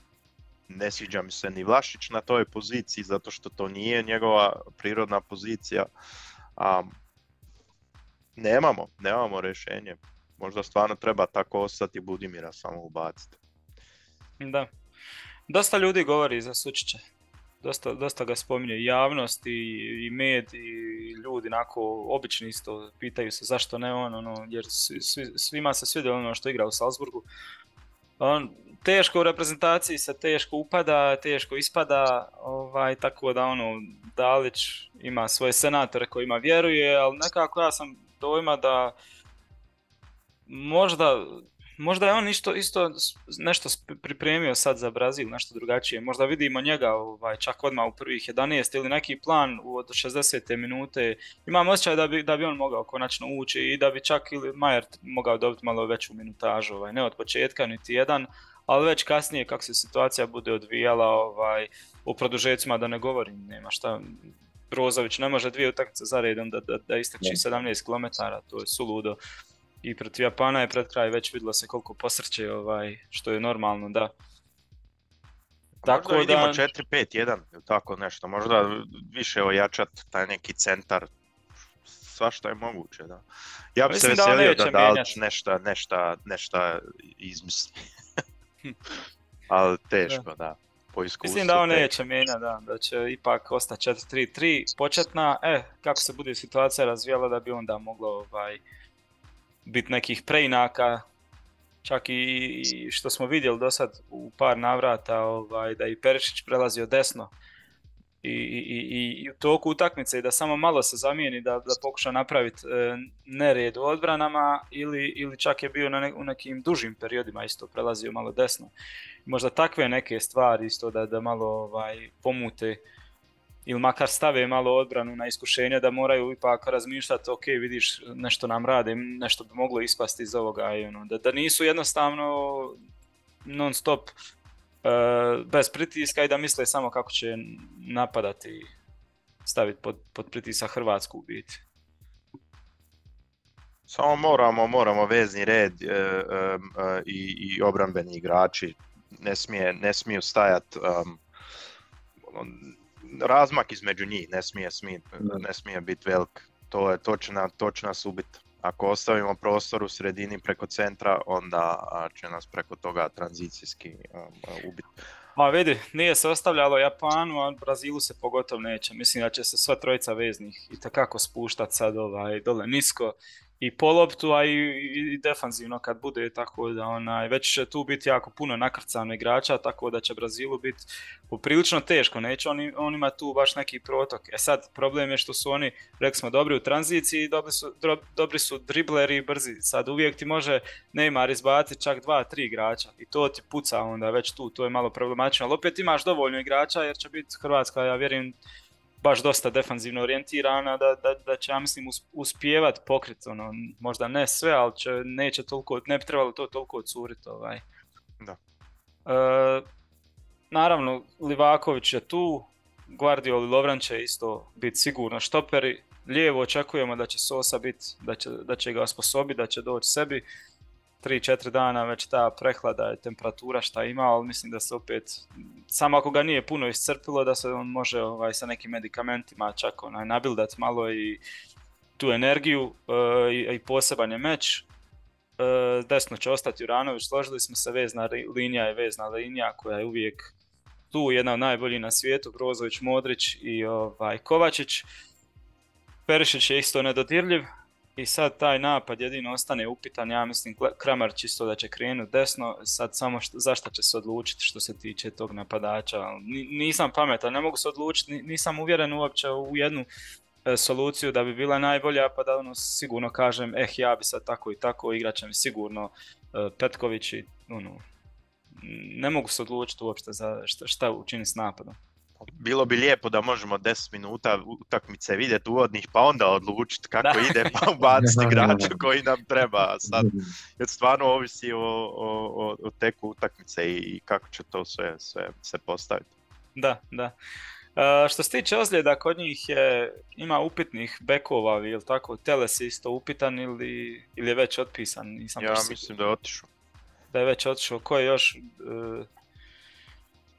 Ne sviđa mi se ni Vlašić na toj poziciji, zato što to nije njegova prirodna pozicija. Um, nemamo, nemamo rješenje. Možda stvarno treba tako ostati Budimira samo ubaciti. Da. Dosta ljudi govori za Sučića. Dosta, dosta ga spominje javnost i, i med i ljudi onako obični isto pitaju se zašto ne on, ono, jer svi, svima se sviđa ono što igra u Salzburgu. On, teško u reprezentaciji se teško upada, teško ispada, ovaj, tako da ono, Dalić ima svoje senatore kojima vjeruje, ali nekako ja sam dojma da možda možda je on isto, isto nešto pripremio sad za Brazil, nešto drugačije. Možda vidimo njega ovaj, čak odmah u prvih 11 ili neki plan od 60. minute. Imam osjećaj da bi, da bi on mogao konačno ući i da bi čak ili Majer mogao dobiti malo veću minutažu. Ovaj, ne od početka niti jedan, ali već kasnije kako se situacija bude odvijala ovaj, u produžecima da ne govorim, nema šta. Brozović ne može dvije utakmice za redom da, da, da istrači 17 km, to je suludo i protiv Japana je pred kraj već vidjelo se koliko posrće, ovaj, što je normalno, da. Tako vidimo da... 4-5-1 tako nešto, možda više ojačat taj neki centar, svašta je moguće, da. Ja bi se veselio da, da Dalić nešto, nešto, nešto izmisli. Ali teško, da. da. Po Mislim da on neće mijenjati, da, da će ipak ostati 4-3-3 početna, e, kako se bude situacija razvijala da bi onda moglo ovaj, biti nekih preinaka, čak i što smo vidjeli do sad u par navrata ovaj, da i Perišić prelazio desno i, i, i u toku utakmice i da samo malo se zamijeni da, da pokuša napraviti e, nered u odbranama ili, ili čak je bio na u nekim dužim periodima isto prelazio malo desno. Možda takve neke stvari isto da, da malo ovaj, pomute ili makar stave malo odbranu na iskušenje da moraju ipak razmišljati ok vidiš nešto nam rade, nešto bi moglo ispasti iz ovoga i ono, da, da nisu jednostavno non stop uh, bez pritiska i da misle samo kako će napadati staviti pod, pod pritisak Hrvatsku u biti. Samo moramo, moramo vezni red e, e, e, i, i obrambeni igrači ne, smije, ne smiju stajati um, razmak između njih ne smije, smije, ne smije biti velik. To, je, to, će, na, to će nas ubiti. Ako ostavimo prostor u sredini preko centra, onda će nas preko toga tranzicijski ubiti. Pa vidi, nije se ostavljalo Japanu, a Brazilu se pogotovo neće. Mislim da će se sva trojica veznih i takako spuštati sad ovaj, dole nisko i po loptu, a i, i defanzivno kad bude, tako da onaj, već će tu biti jako puno nakrcano igrača, tako da će Brazilu biti poprilično teško, neće oni, on ima tu baš neki protok. E sad, problem je što su oni, rekli smo, dobri u tranziciji, dobri su, dobri su dribleri i brzi. Sad uvijek ti može Neymar izbaciti čak dva, tri igrača i to ti puca onda već tu, to je malo problematično, ali opet imaš dovoljno igrača jer će biti Hrvatska, ja vjerujem, baš dosta defanzivno orijentirana, da, da, da će, ja mislim, uspijevat pokrit, ono, možda ne sve, ali će, neće toliko, ne bi trebalo to toliko odcuriti, ovaj. Da. E, naravno, Livaković je tu, Guardiol i Lovran će isto biti sigurno štoperi, lijevo očekujemo da će Sosa biti, da će, da će ga osposobiti, da će doći sebi, 3-4 dana već ta prehlada je temperatura šta ima, ali mislim da se opet, samo ako ga nije puno iscrpilo, da se on može ovaj, sa nekim medikamentima čak onaj, nabildati malo i tu energiju uh, i, i poseban je meč. Uh, desno će ostati Uranović, složili smo se, vezna linija je vezna linija koja je uvijek tu, jedna od najboljih na svijetu, Brozović, Modrić i ovaj, Kovačić. Perišić je isto nedodirljiv, i sad taj napad jedino ostane upitan, ja mislim Kramar čisto da će krenuti desno, sad samo što, zašto će se odlučiti što se tiče tog napadača. Nisam pametan, ne mogu se odlučiti, nisam uvjeren uopće u jednu e, soluciju da bi bila najbolja, pa da ono sigurno kažem, eh ja bi sad tako i tako, igrat će mi sigurno e, Petković i ono, ne mogu se odlučiti uopće za šta, šta učiniti s napadom bilo bi lijepo da možemo 10 minuta utakmice vidjeti uvodnih pa onda odlučiti kako da. ide pa ubaciti igrača koji nam treba. Sad, jer stvarno ovisi o, o, o teku utakmice i kako će to sve, sve se postaviti. Da, da. što se tiče ozljeda, kod njih je, ima upitnih bekova, ili tako, Teles je isto upitan ili, ili je već otpisan, nisam Ja mislim da je otišao. Da je već otišao, ko je još... Uh,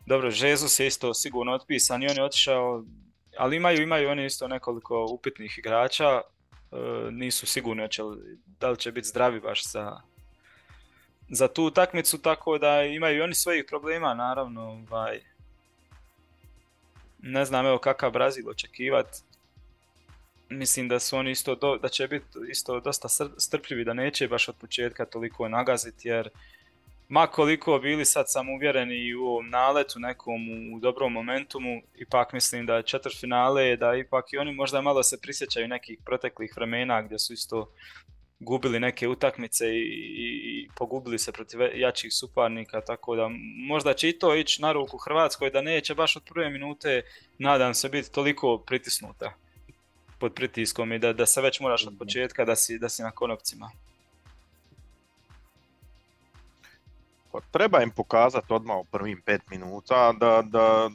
dobro, Jesus je isto sigurno otpisan i on je otišao, ali imaju, imaju oni isto nekoliko upitnih igrača, nisu sigurni će, da li će biti zdravi baš za, za tu utakmicu, tako da imaju oni svojih problema, naravno, ovaj, ne znam evo kakav Brazil očekivat. Mislim da su oni isto, da će biti isto dosta strpljivi, da neće baš od početka toliko nagaziti, jer ma koliko bili sad sam uvjereni i u ovom naletu nekom u dobrom momentumu, ipak mislim da je finale, da ipak i oni možda malo se prisjećaju nekih proteklih vremena gdje su isto gubili neke utakmice i, i, pogubili se protiv jačih suparnika, tako da možda će i to ići na ruku Hrvatskoj, da neće baš od prve minute, nadam se, biti toliko pritisnuta pod pritiskom i da, da se već moraš od početka da si, da si na konopcima. Treba im pokazati odmah u prvim pet minuta da, da,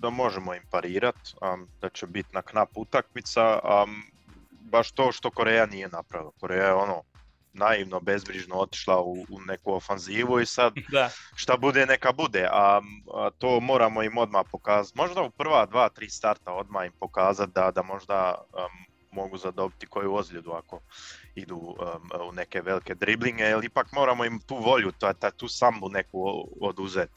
da možemo im parirati, da će biti na knap utakmica, baš to što Koreja nije napravila. Koreja je ono naivno, bezbrižno otišla u, u neku ofanzivu i sad da. šta bude neka bude, a, to moramo im odmah pokazati. Možda u prva dva, tri starta odmah im pokazati da, da možda mogu zadobiti koju ozljedu ako idu um, u neke velike driblinge, jer ipak moramo im tu volju, ta, ta, tu sambu neku oduzeti.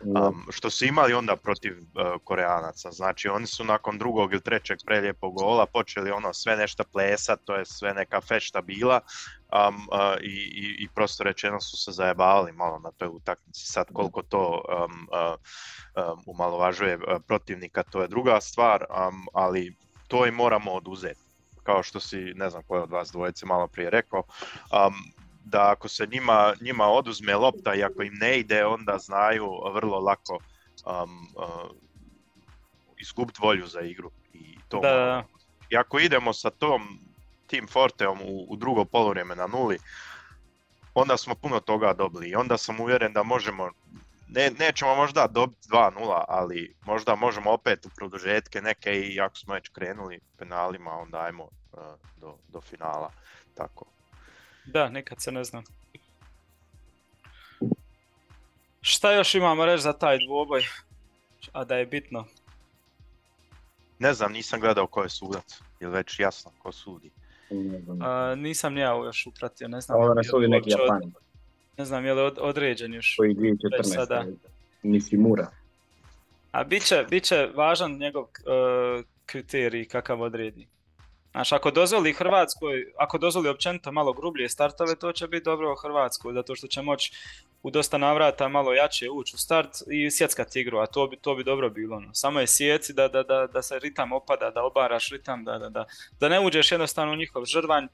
Um, što su imali onda protiv uh, Koreanaca, znači oni su nakon drugog ili trećeg prelijepog gola počeli ono sve nešto plesat, to je sve neka fešta bila um, uh, i, i, i, prosto rečeno su se zajebavali malo na toj utakmici. Sad koliko to um, uh, umalovažuje protivnika, to je druga stvar, ali to im moramo oduzeti kao što si, ne znam ko je od vas dvojice malo prije rekao, um, da ako se njima, njima oduzme lopta i ako im ne ide, onda znaju vrlo lako um, uh, izgubiti volju za igru. I, to da. I ako idemo sa tom tim Forteom u, u drugo poluvrijeme na nuli, onda smo puno toga dobili i onda sam uvjeren da možemo ne, nećemo možda dobiti 2-0, ali možda možemo opet u produžetke neke i ako smo već krenuli penalima, onda ajmo uh, do, do finala. Tako. Da, nikad se ne znam. Šta još imamo reći za taj dvoboj? A da je bitno? Ne znam, nisam gledao ko je sudac. Je već jasno ko sudi? A, nisam ja još upratio, ne znam. Ovo ne sudi neki Japan. Ne znam, je li određen još? Koji 2014. Sada. Nisi Mura. A bit će, bit će važan njegov uh, kriterij kakav odredi. Znaš, ako dozvoli Hrvatskoj, ako dozvoli općenito malo grublje startove, to će biti dobro u Hrvatskoj, zato što će moći u dosta navrata malo jače ući u start i sjeckati igru, a to bi, to bi dobro bilo. No. Samo je sjeci da, da, da, da se ritam opada, da obaraš ritam, da, da, da, da ne uđeš jednostavno u njihov žrvanj,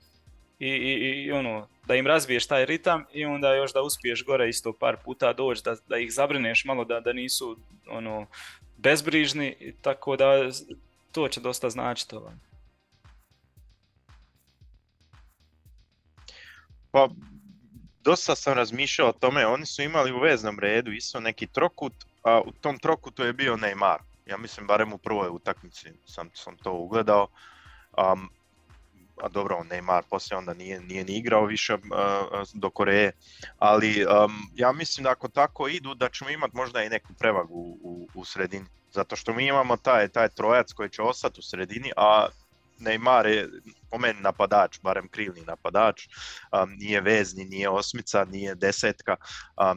i, i, i ono, da im razbiješ taj ritam i onda još da uspiješ gore isto par puta doći, da, da ih zabrineš malo, da, da nisu ono, bezbrižni, tako da to će dosta značiti. Ovaj. Pa, dosta sam razmišljao o tome, oni su imali u veznom redu isto neki trokut, a u tom trokutu je bio Neymar. Ja mislim, barem u prvoj utakmici sam, sam to ugledao. Um, a dobro, on Neymar poslije onda nije, nije ni igrao više do Koreje, ali ja mislim da ako tako idu da ćemo imati možda i neku prevagu u, u sredini, zato što mi imamo taj, taj trojac koji će ostati u sredini, a Neymar je po meni napadač, barem krilni napadač, nije vezni, nije osmica, nije desetka,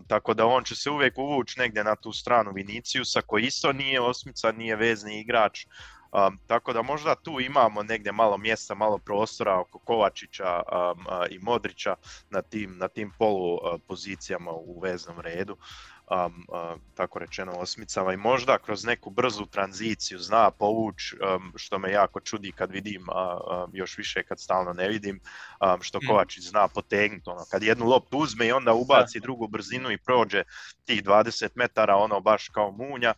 tako da on će se uvijek uvući negdje na tu stranu Viniciusa koji isto nije osmica, nije vezni igrač, Um, tako da možda tu imamo negdje malo mjesta, malo prostora oko Kovačića um, i Modrića na tim, na tim polu pozicijama u veznom redu. Um, tako rečeno osmicama i možda kroz neku brzu tranziciju zna povuć što me jako čudi kad vidim još više kad stalno ne vidim što mm. Kovačić zna potegnuti ono kad jednu loptu uzme i onda ubaci drugu brzinu i prođe tih 20 metara ono baš kao munja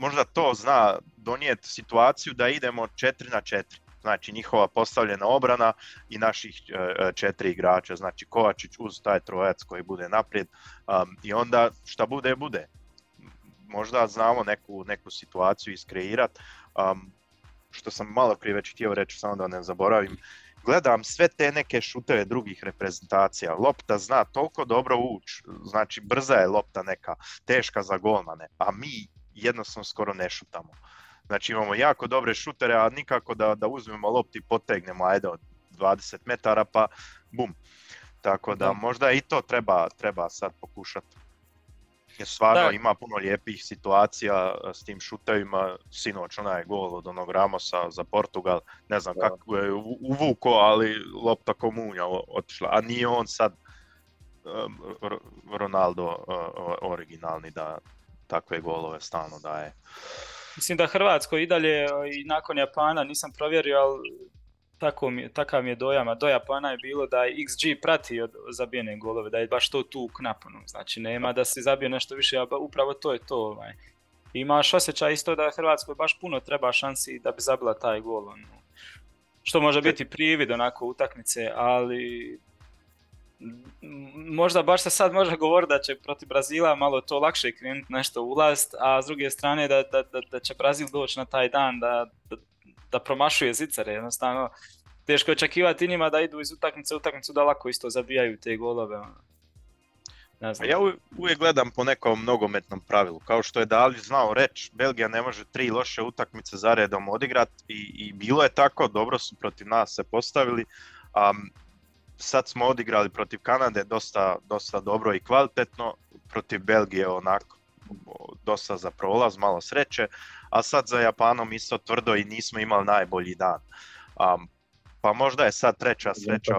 možda to zna donijeti situaciju da idemo 4 na 4. Znači njihova postavljena obrana i naših e, e, četiri igrača, znači Kovačić uz taj trojac koji bude naprijed um, i onda šta bude, bude. Možda znamo neku, neku situaciju iskreirati, um, što sam malo prije već htio reći, samo da ne zaboravim, gledam sve te neke šuteve drugih reprezentacija. Lopta zna toliko dobro uć, znači brza je lopta neka, teška za golmane, a mi jednostavno skoro ne šutamo. Znači imamo jako dobre šutere, a nikako da, da uzmemo lopti i potegnemo, ajde od 20 metara pa bum. Tako da, možda i to treba, treba sad pokušati. Jer stvarno ima puno lijepih situacija e, s tim šutevima, sinoć onaj gol od onog Ramosa za Portugal, ne znam kako je uvuko, ali lopta komunja otišla, a nije on sad Ronaldo e, originalni da takve golove stalno daje. Mislim da Hrvatsko i dalje i nakon Japana nisam provjerio, ali tako mi, takav mi je dojam, a do Japana je bilo da je XG prati od zabijene golove, da je baš to tu knaponu, znači nema da se zabije nešto više, a upravo to je to. Ovaj. Imaš osjećaj isto da Hrvatskoj baš puno treba šansi da bi zabila taj gol. Ono. Što može biti privid onako utakmice, ali možda baš se sad može govoriti da će protiv Brazila malo to lakše krenuti nešto ulast, a s druge strane da, da, da, da će Brazil doći na taj dan da, da promašuje zicare, jednostavno teško očekivati njima da idu iz utakmice u utakmicu da lako isto zabijaju te golove. Ono. Ne znam. Ja uvijek gledam po nekom nogometnom pravilu, kao što je Dali znao reći, Belgija ne može tri loše utakmice za redom odigrat i, i bilo je tako, dobro su protiv nas se postavili, a sad smo odigrali protiv Kanade dosta, dosta dobro i kvalitetno, protiv Belgije onako dosta za prolaz, malo sreće, a sad za Japanom isto tvrdo i nismo imali najbolji dan. Um, pa možda je sad treća sreća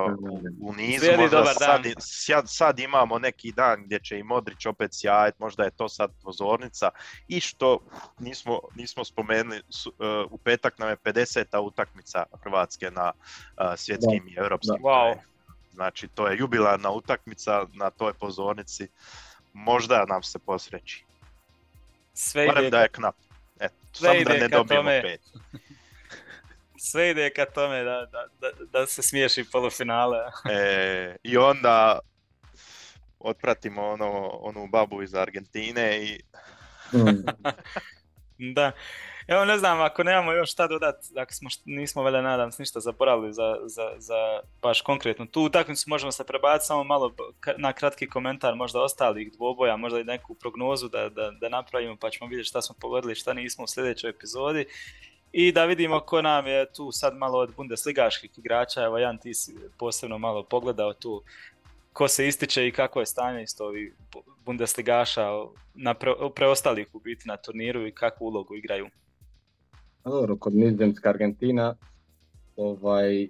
u nizu, možda sad, sad, sad, imamo neki dan gdje će i Modrić opet sjajati, možda je to sad pozornica i što nismo, nismo spomenuli, su, uh, u petak nam je 50. utakmica Hrvatske na uh, svjetskim i europskim. Wow. Znači to je jubilarna utakmica na toj pozornici, možda nam se posreći. Sve ide da je knap. Eto, sve da ne dobijemo pet. sve ide ka tome da, da, da, da se smiješi polufinale. e, I onda otpratimo ono, onu babu iz Argentine i... Da. Evo ne znam, ako nemamo još šta dodati, ako smo, nismo valjda nadam se ništa zaboravili za, za, za baš konkretno tu utakmicu, možemo se prebaciti samo malo na kratki komentar možda ostalih dvoboja, možda i neku prognozu da, da, da napravimo pa ćemo vidjeti šta smo pogodili, šta nismo u sljedećoj epizodi i da vidimo ko nam je tu sad malo od Bundesligaških igrača, evo Jan ti si posebno malo pogledao tu ko se ističe i kako je stanje isto ovih Bundesligaša na preostalih u biti na turniru i kakvu ulogu igraju. Dobro, kod Nizozemska Argentina, ovaj,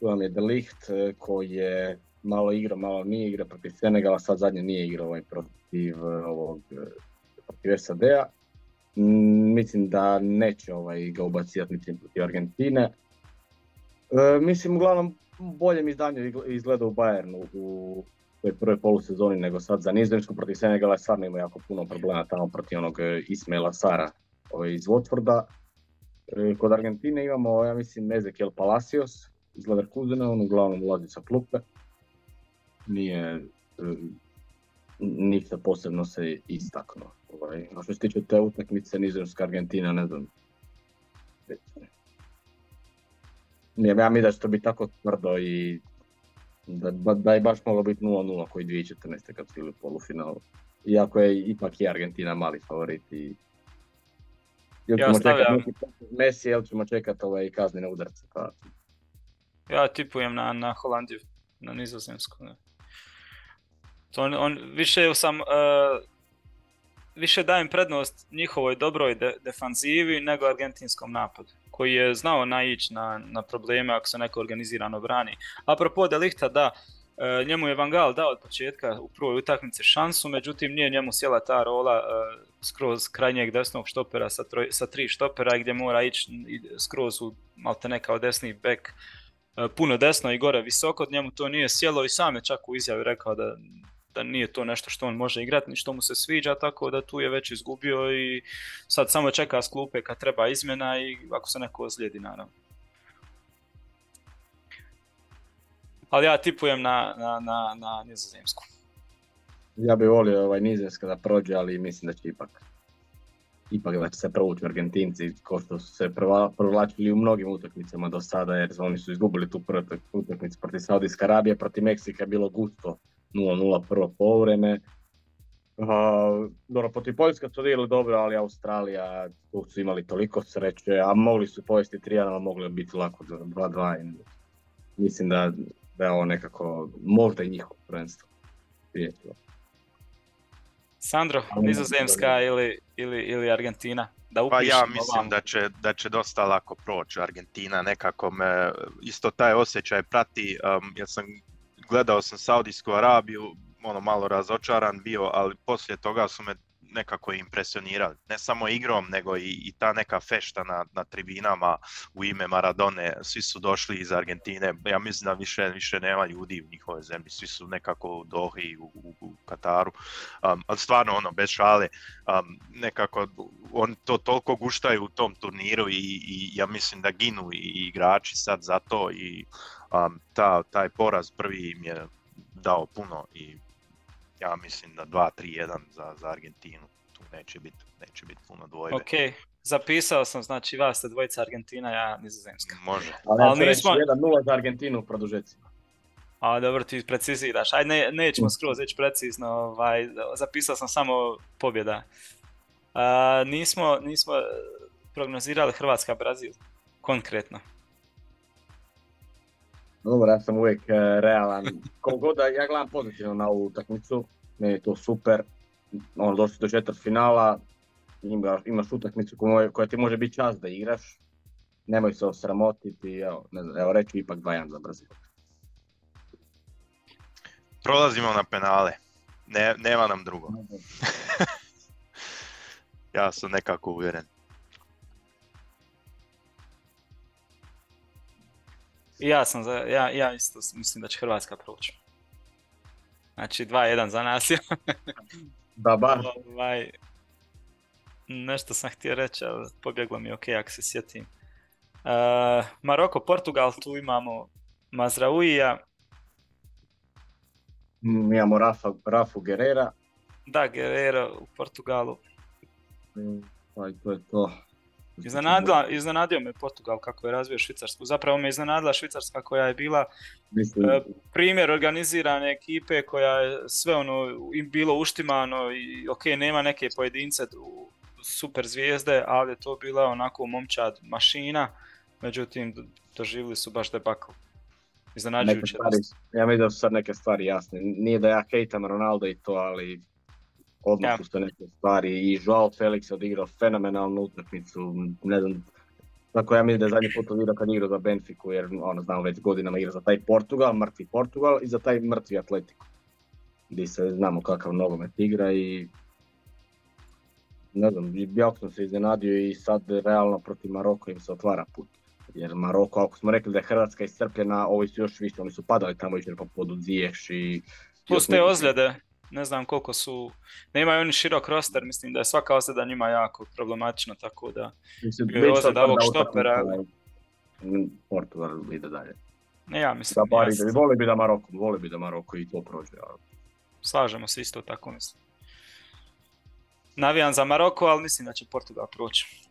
tu vam je Delicht eh, koji je malo igra, malo nije igra protiv Senegala, sad zadnje nije igrao ovaj protiv, eh, ovog, eh, protiv SAD-a. Mm, mislim da neće ovaj, ga ubacivati mislim, protiv Argentine. E, mislim, uglavnom, boljem izdanju izgleda u Bayernu u toj prvoj polusezoni nego sad za Nizozemsku protiv Senegala stvarno ima jako puno problema tamo protiv onog Ismaila Sara ovaj, iz Watforda. E, kod Argentine imamo, ja mislim, Ezekiel Palacios iz Leverkusena, on uglavnom ulazi sa klupe. Nije e, ništa posebno se istaknuo. Ovaj. A što se tiče te utakmice Nizozemska Argentina, ne znam. Ne, ja mi da će to biti tako tvrdo i da, da je baš moglo biti 0-0 koji 2014. kad su bili u polufinalu. Iako je ipak i Argentina mali favorit i ili ćemo ja stavljam... čekati Messi ili ćemo čekati ovaj kaznene udarce. Pa... Ja tipujem na, na Holandiju, na nizozemsku. Ne. To on, on, više sam, uh, više dajem prednost njihovoj dobroj de, defanzivi nego argentinskom napadu koji je znao naići na, na probleme ako se neko organizirano brani. Apropo Delihta, da, E, njemu je Van Gaal dao od početka u prvoj utakmici šansu, međutim nije njemu sjela ta rola e, skroz krajnjeg desnog štopera sa, troj, sa tri štopera gdje mora ići skroz u malte neka desni bek e, puno desno i gore visoko, njemu to nije sjelo i sam je čak u izjavi rekao da, da nije to nešto što on može igrati, ni što mu se sviđa, tako da tu je već izgubio i sad samo čeka s klupe kad treba izmjena i ako se neko ozlijedi naravno. ali ja tipujem na, na, na, na nizozemsku. Ja bih volio ovaj nizozemska da prođe, ali mislim da će ipak. ipak da će se provući Argentinci, kao što su se provlačili u mnogim utakmicama do sada, jer oni su izgubili tu utakmicu protiv Saudijske Arabije, protiv Meksika je bilo gusto 0-0 prvo polovreme. Uh, dobro, protiv Poljska su odigrali dobro, ali Australija, tu su imali toliko sreće, a mogli su povesti 3 ali mogli biti lako 2-2. Mislim da, da je ovo nekako možda i njihovo prvenstvo. Prijetilo. Sandro, Nizozemska ili, ili, ili Argentina? Da pa ja mislim da će, da će dosta lako proći Argentina, nekako me isto taj osjećaj prati, um, jer sam gledao sam Saudijsku Arabiju, ono malo razočaran bio, ali poslije toga su me nekako impresionirali. Ne samo igrom, nego i, i ta neka fešta na, na tribinama u ime Maradone. Svi su došli iz Argentine. Ja mislim da više, više nema ljudi u njihovoj zemlji. Svi su nekako u Dohi, u, u, u Kataru. Um, ali stvarno, ono, bez šale, um, nekako on to toliko guštaju u tom turniru i, i ja mislim da ginu i, igrači sad za to i um, ta, taj poraz prvi im je dao puno i ja mislim da 2-3-1 za, za Argentinu. Tu neće biti neće bit puno dvojbe. Ok, zapisao sam, znači vas ste dvojica Argentina, ja nizozemska. Može. Ali, Ali nismo... 1-0 za Argentinu u produžecima. A dobro, ti preciziraš. Ajde, ne, nećemo skroz ići precizno, ovaj, zapisao sam samo pobjeda. A, nismo, nismo prognozirali Hrvatska-Brazil, konkretno. Dobro, ja sam uvijek e, realan. Koliko da ja gledam pozitivno na ovu utakmicu, meni je to super. On došli do četvrt finala, ima, imaš utakmicu koja ti može biti čast da igraš. Nemoj se osramotiti, evo, ne znam, evo reći ipak 2-1 za Brazil. Prolazimo na penale. Ne, nema nam drugo. ja sam nekako uvjeren. Ja sam za, ja, ja isto mislim da će Hrvatska proći. Znači 2-1 za nas. da, bar. Ovaj, nešto sam htio reći, ali pobjeglo mi ok ako se sjetim. Uh, Maroko, Portugal, tu imamo Mazrauija. Mm, imamo Rafa, Rafu Guerrera. Da, Guerrero u Portugalu. Mm, pa to je to. Iznenadila, iznenadio me Portugal kako je razvio Švicarsku. Zapravo me iznenadila Švicarska koja je bila Mislim... E, primjer organizirane ekipe koja je sve ono bilo uštimano i ok, nema neke pojedince super zvijezde, ali je to bila onako momčad mašina, međutim doživjeli su baš debakl. Iznenađujuće. Ja mislim da su sad neke stvari jasne. Nije da ja hejtam Ronaldo i to, ali odmah su neke stvari i Joao Felix je odigrao fenomenalnu utakmicu, ne znam, tako ja mislim da je zadnji put odigrao kad igrao za Benfiku, jer ono, znamo već godinama igra za taj Portugal, mrtvi Portugal i za taj mrtvi Atletico. Gdje se znamo kakav nogomet igra i ne znam, jako sam se iznenadio i sad realno protiv Maroka im se otvara put. Jer Maroko, ako smo rekli da je Hrvatska iscrpljena, ovi su još više, oni su padali tamo jučer po podu Ziješ i... Plus te ozljede, ne znam koliko su, nemaju oni širok roster, mislim da je svaka ozljeda njima jako problematična, tako da je ozljeda ovog štopera. Portugal ide dalje. Ne, ja mislim. Da, bar ide. Voli bi da Maroko, voli bi da Maroko i to prođe. Ali... Slažemo se isto tako mislim. Navijam za Maroko, ali mislim da će Portugal proći.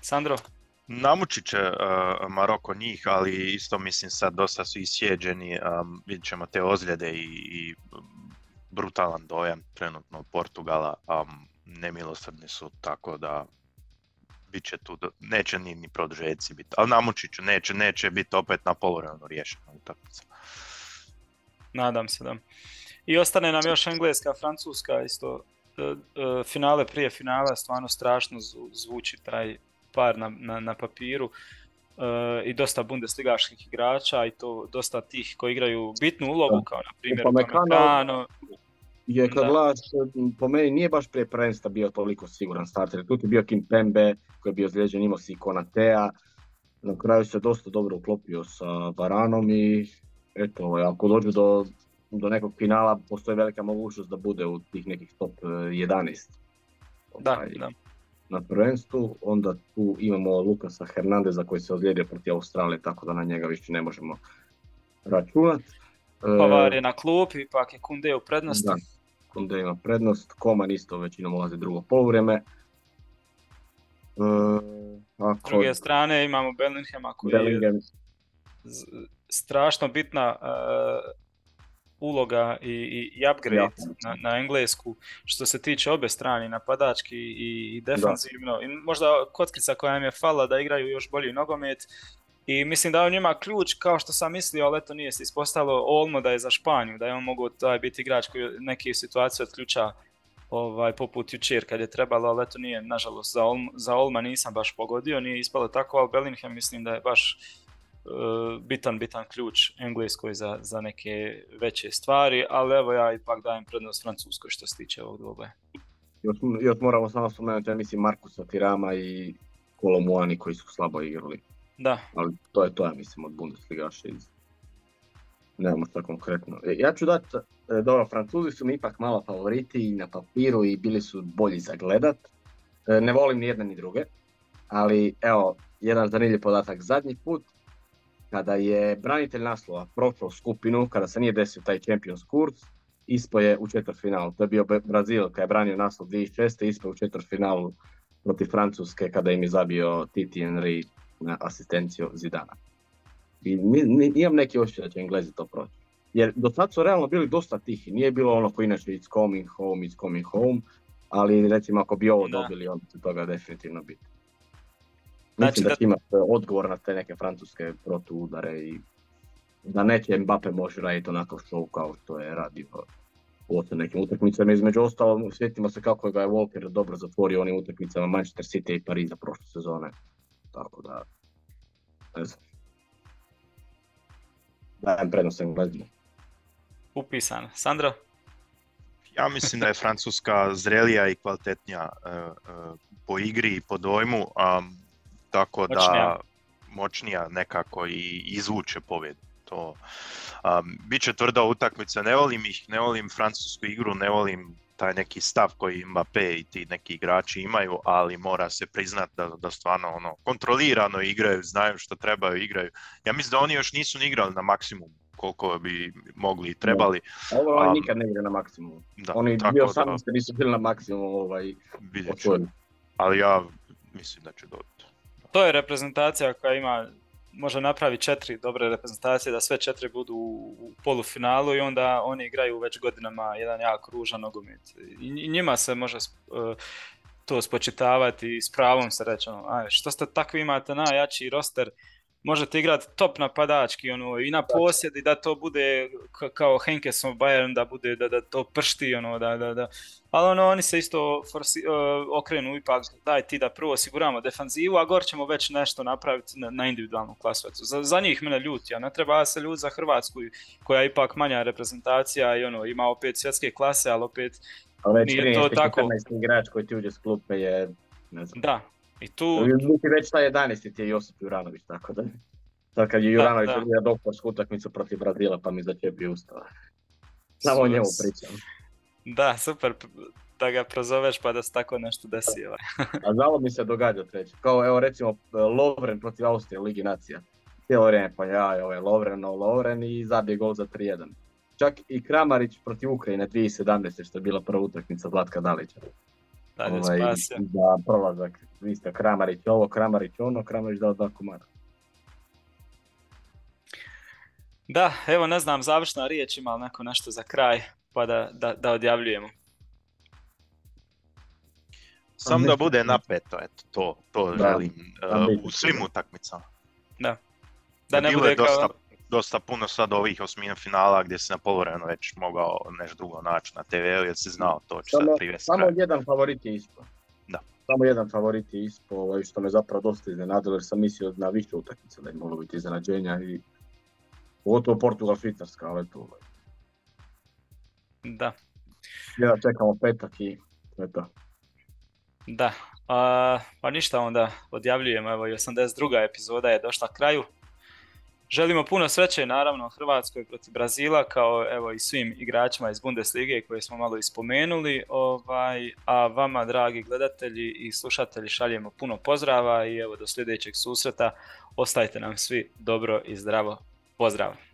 Sandro? Namučit će uh, Maroko njih, ali isto mislim sad dosta su isjeđeni, um, vidjet ćemo te ozljede i, i brutalan dojam trenutno Portugala, um, nemilosrdni su tako da bit će tu, neće ni, ni produžeci biti, ali namučit ću, neće, neće biti opet na poluvremenu riješena utakmica. Nadam se da. I ostane nam još Engleska, Francuska, isto uh, finale prije finala, stvarno strašno zvuči taj par na, na, na papiru uh, i dosta bundesligaških igrača i to dosta tih koji igraju bitnu ulogu kao na primjer Pamecano. Je kad gledaš, po meni nije baš prije prvenstva bio toliko siguran starter. Tu je bio Kim Pembe koji je bio zlijeđen, imao si Konatea. Na kraju se dosta dobro uklopio sa Varanom i eto, ovaj, ako dođu do, do nekog finala postoji velika mogućnost da bude u tih nekih top 11. Da, ovaj, da na prvenstvu, onda tu imamo Lukasa Hernandeza koji se ozlijedio protiv Australije, tako da na njega više ne možemo računati. Pavar je na klupi, ipak je Kunde u prednosti. sekunde ima prednost, Koman isto većinom ulazi drugo poluvreme. S druge strane imamo Bellinghama koji Bellingham. je strašno bitna uloga i, i, upgrade na, na, englesku što se tiče obe strane, napadački i, i defanzivno. I možda kockica koja im je fala da igraju još bolji nogomet. I mislim da on njima ključ kao što sam mislio, ali eto nije se ispostavilo Olmo da je za Španiju, da je on mogu taj biti igrač koji neke situacije otključa ovaj, poput jučer kad je trebalo, ali eto nije, nažalost, za, za Olma nisam baš pogodio, nije ispalo tako, ali Bellingham mislim da je baš bitan, bitan ključ Engleskoj za, za neke veće stvari, ali evo ja ipak dajem prednost Francuskoj što se tiče ovog dvoboja. Još, još moramo samo spomenuti, ja mislim, Markusa Tirama i Kolomuani koji su slabo igrali. Da. Ali to je to, ja mislim, od Bundesligaša iz... Nemamo što konkretno. E, ja ću dati, e, dobro, Francuzi su mi ipak malo favoriti i na papiru i bili su bolji za gledat. Ne volim ni jedne ni druge, ali evo, jedan zanimljiv podatak. Zadnji put kada je branitelj naslova prošao skupinu, kada se nije desio taj Champions Kurs, ispo je u četvrtfinalu. To je bio Brazil kada je branio naslov 2006. ispo u četvrtfinalu protiv Francuske kada im je zabio Titi Henry na asistenciju Zidana. I imam neki osjećaj da će Englezi to proći. Jer do sad su realno bili dosta tihi, nije bilo ono koji inače it's coming home, it's coming home, ali recimo ako bi ovo dobili, onda će toga definitivno biti. Znači Mislim da, će imati odgovor na te neke francuske protuudare i da neće Mbappe može raditi onakav show kao što je radio u nekim utakmicama. Između ostalo, sjetimo se kako ga je Walker dobro zatvorio onim utakmicama Manchester City i Pariza prošle sezone. Tako da, ne znam. Dajem prednost Englezima. Upisan. Sandro? Ja mislim da je Francuska zrelija i kvalitetnija uh, uh, po igri i po dojmu. Um, tako da moćnija nekako i izvuče pobjedu. To, um, Biće tvrda utakmica, ne volim ih, ne volim francusku igru, ne volim taj neki stav koji Mbappé i ti neki igrači imaju, ali mora se priznat da, da stvarno ono, kontrolirano igraju, znaju što trebaju, igraju. Ja mislim da oni još nisu ni igrali na maksimum koliko bi mogli i trebali. Ovo oni nikad ne igra na maksimum. Da, oni bio sam nisu bili na maksimum ovaj, Ali ja mislim da će dobiti to je reprezentacija koja ima može napraviti četiri dobre reprezentacije, da sve četiri budu u polufinalu i onda oni igraju već godinama jedan jako ružan nogomet. I njima se može uh, to spočitavati i s pravom se reći, ono, što ste takvi imate najjači roster, možete igrati top napadački ono, i na posjed i da to bude kao Henkesov Bayern, da bude da, da to pršti, ono, da, da, da. ali ono, oni se isto forsi, uh, okrenu ipak, daj ti da prvo osiguramo defanzivu, a gor ćemo već nešto napraviti na, na individualnu klasu. Za, za njih mene ljuti, a ne treba se ljut za Hrvatsku koja je ipak manja reprezentacija i ono, ima opet svjetske klase, ali opet ali nije to tako. igrač koji ti uđe s klupe je, ne znam. Da, i tu... već taj 11. ti je Josip Juranović, tako da... Sad kad je Juranović dobio doktorsku utakmicu protiv Brazila pa mi začepi ustava. Samo o njemu pričam. Da, super da ga prozoveš pa da se tako nešto desi. Ovaj. A znalo mi se događa treći. Kao evo recimo Lovren protiv Austrije Ligi Nacija. Cijelo vrijeme pa ja, ovaj Lovren, no Lovren i zabije gol za 3-1. Čak i Kramarić protiv Ukrajine 2017. što je bila prva utakmica Vlatka Dalića. Dalje ovaj, Da, prolazak. Vi ste Kramarić ovo, Kramarić ono, Kramarić dao dva komada. Da, evo ne znam, završna riječ ima neko nešto za kraj, pa da, da, da odjavljujemo. Sam da bude napeto, eto, to, to želim uh, u svim utakmicama. Da. Da ne bude dosta, dosta puno sad ovih osmina finala gdje se na polovremenu već mogao nešto drugo naći na TV-u jer si znao to će samo, sad privesti Samo jedan favorit je ispo. Da. Samo jedan favorit je ispo, ovaj, što me zapravo dosta iznenadilo jer sam mislio na više utakmice da je moglo biti iznenađenja i Pogotovo Portugal, Švicarska, ali to. Ovaj. Da. Ja čekamo petak i eto. Da, a, pa ništa onda odjavljujemo, evo i 82. epizoda je došla kraju. Želimo puno sreće naravno Hrvatskoj protiv Brazila kao evo i svim igračima iz Bundeslige koje smo malo ispomenuli. Ovaj, a vama dragi gledatelji i slušatelji šaljemo puno pozdrava i evo do sljedećeg susreta. Ostajte nam svi dobro i zdravo. Pozdrav!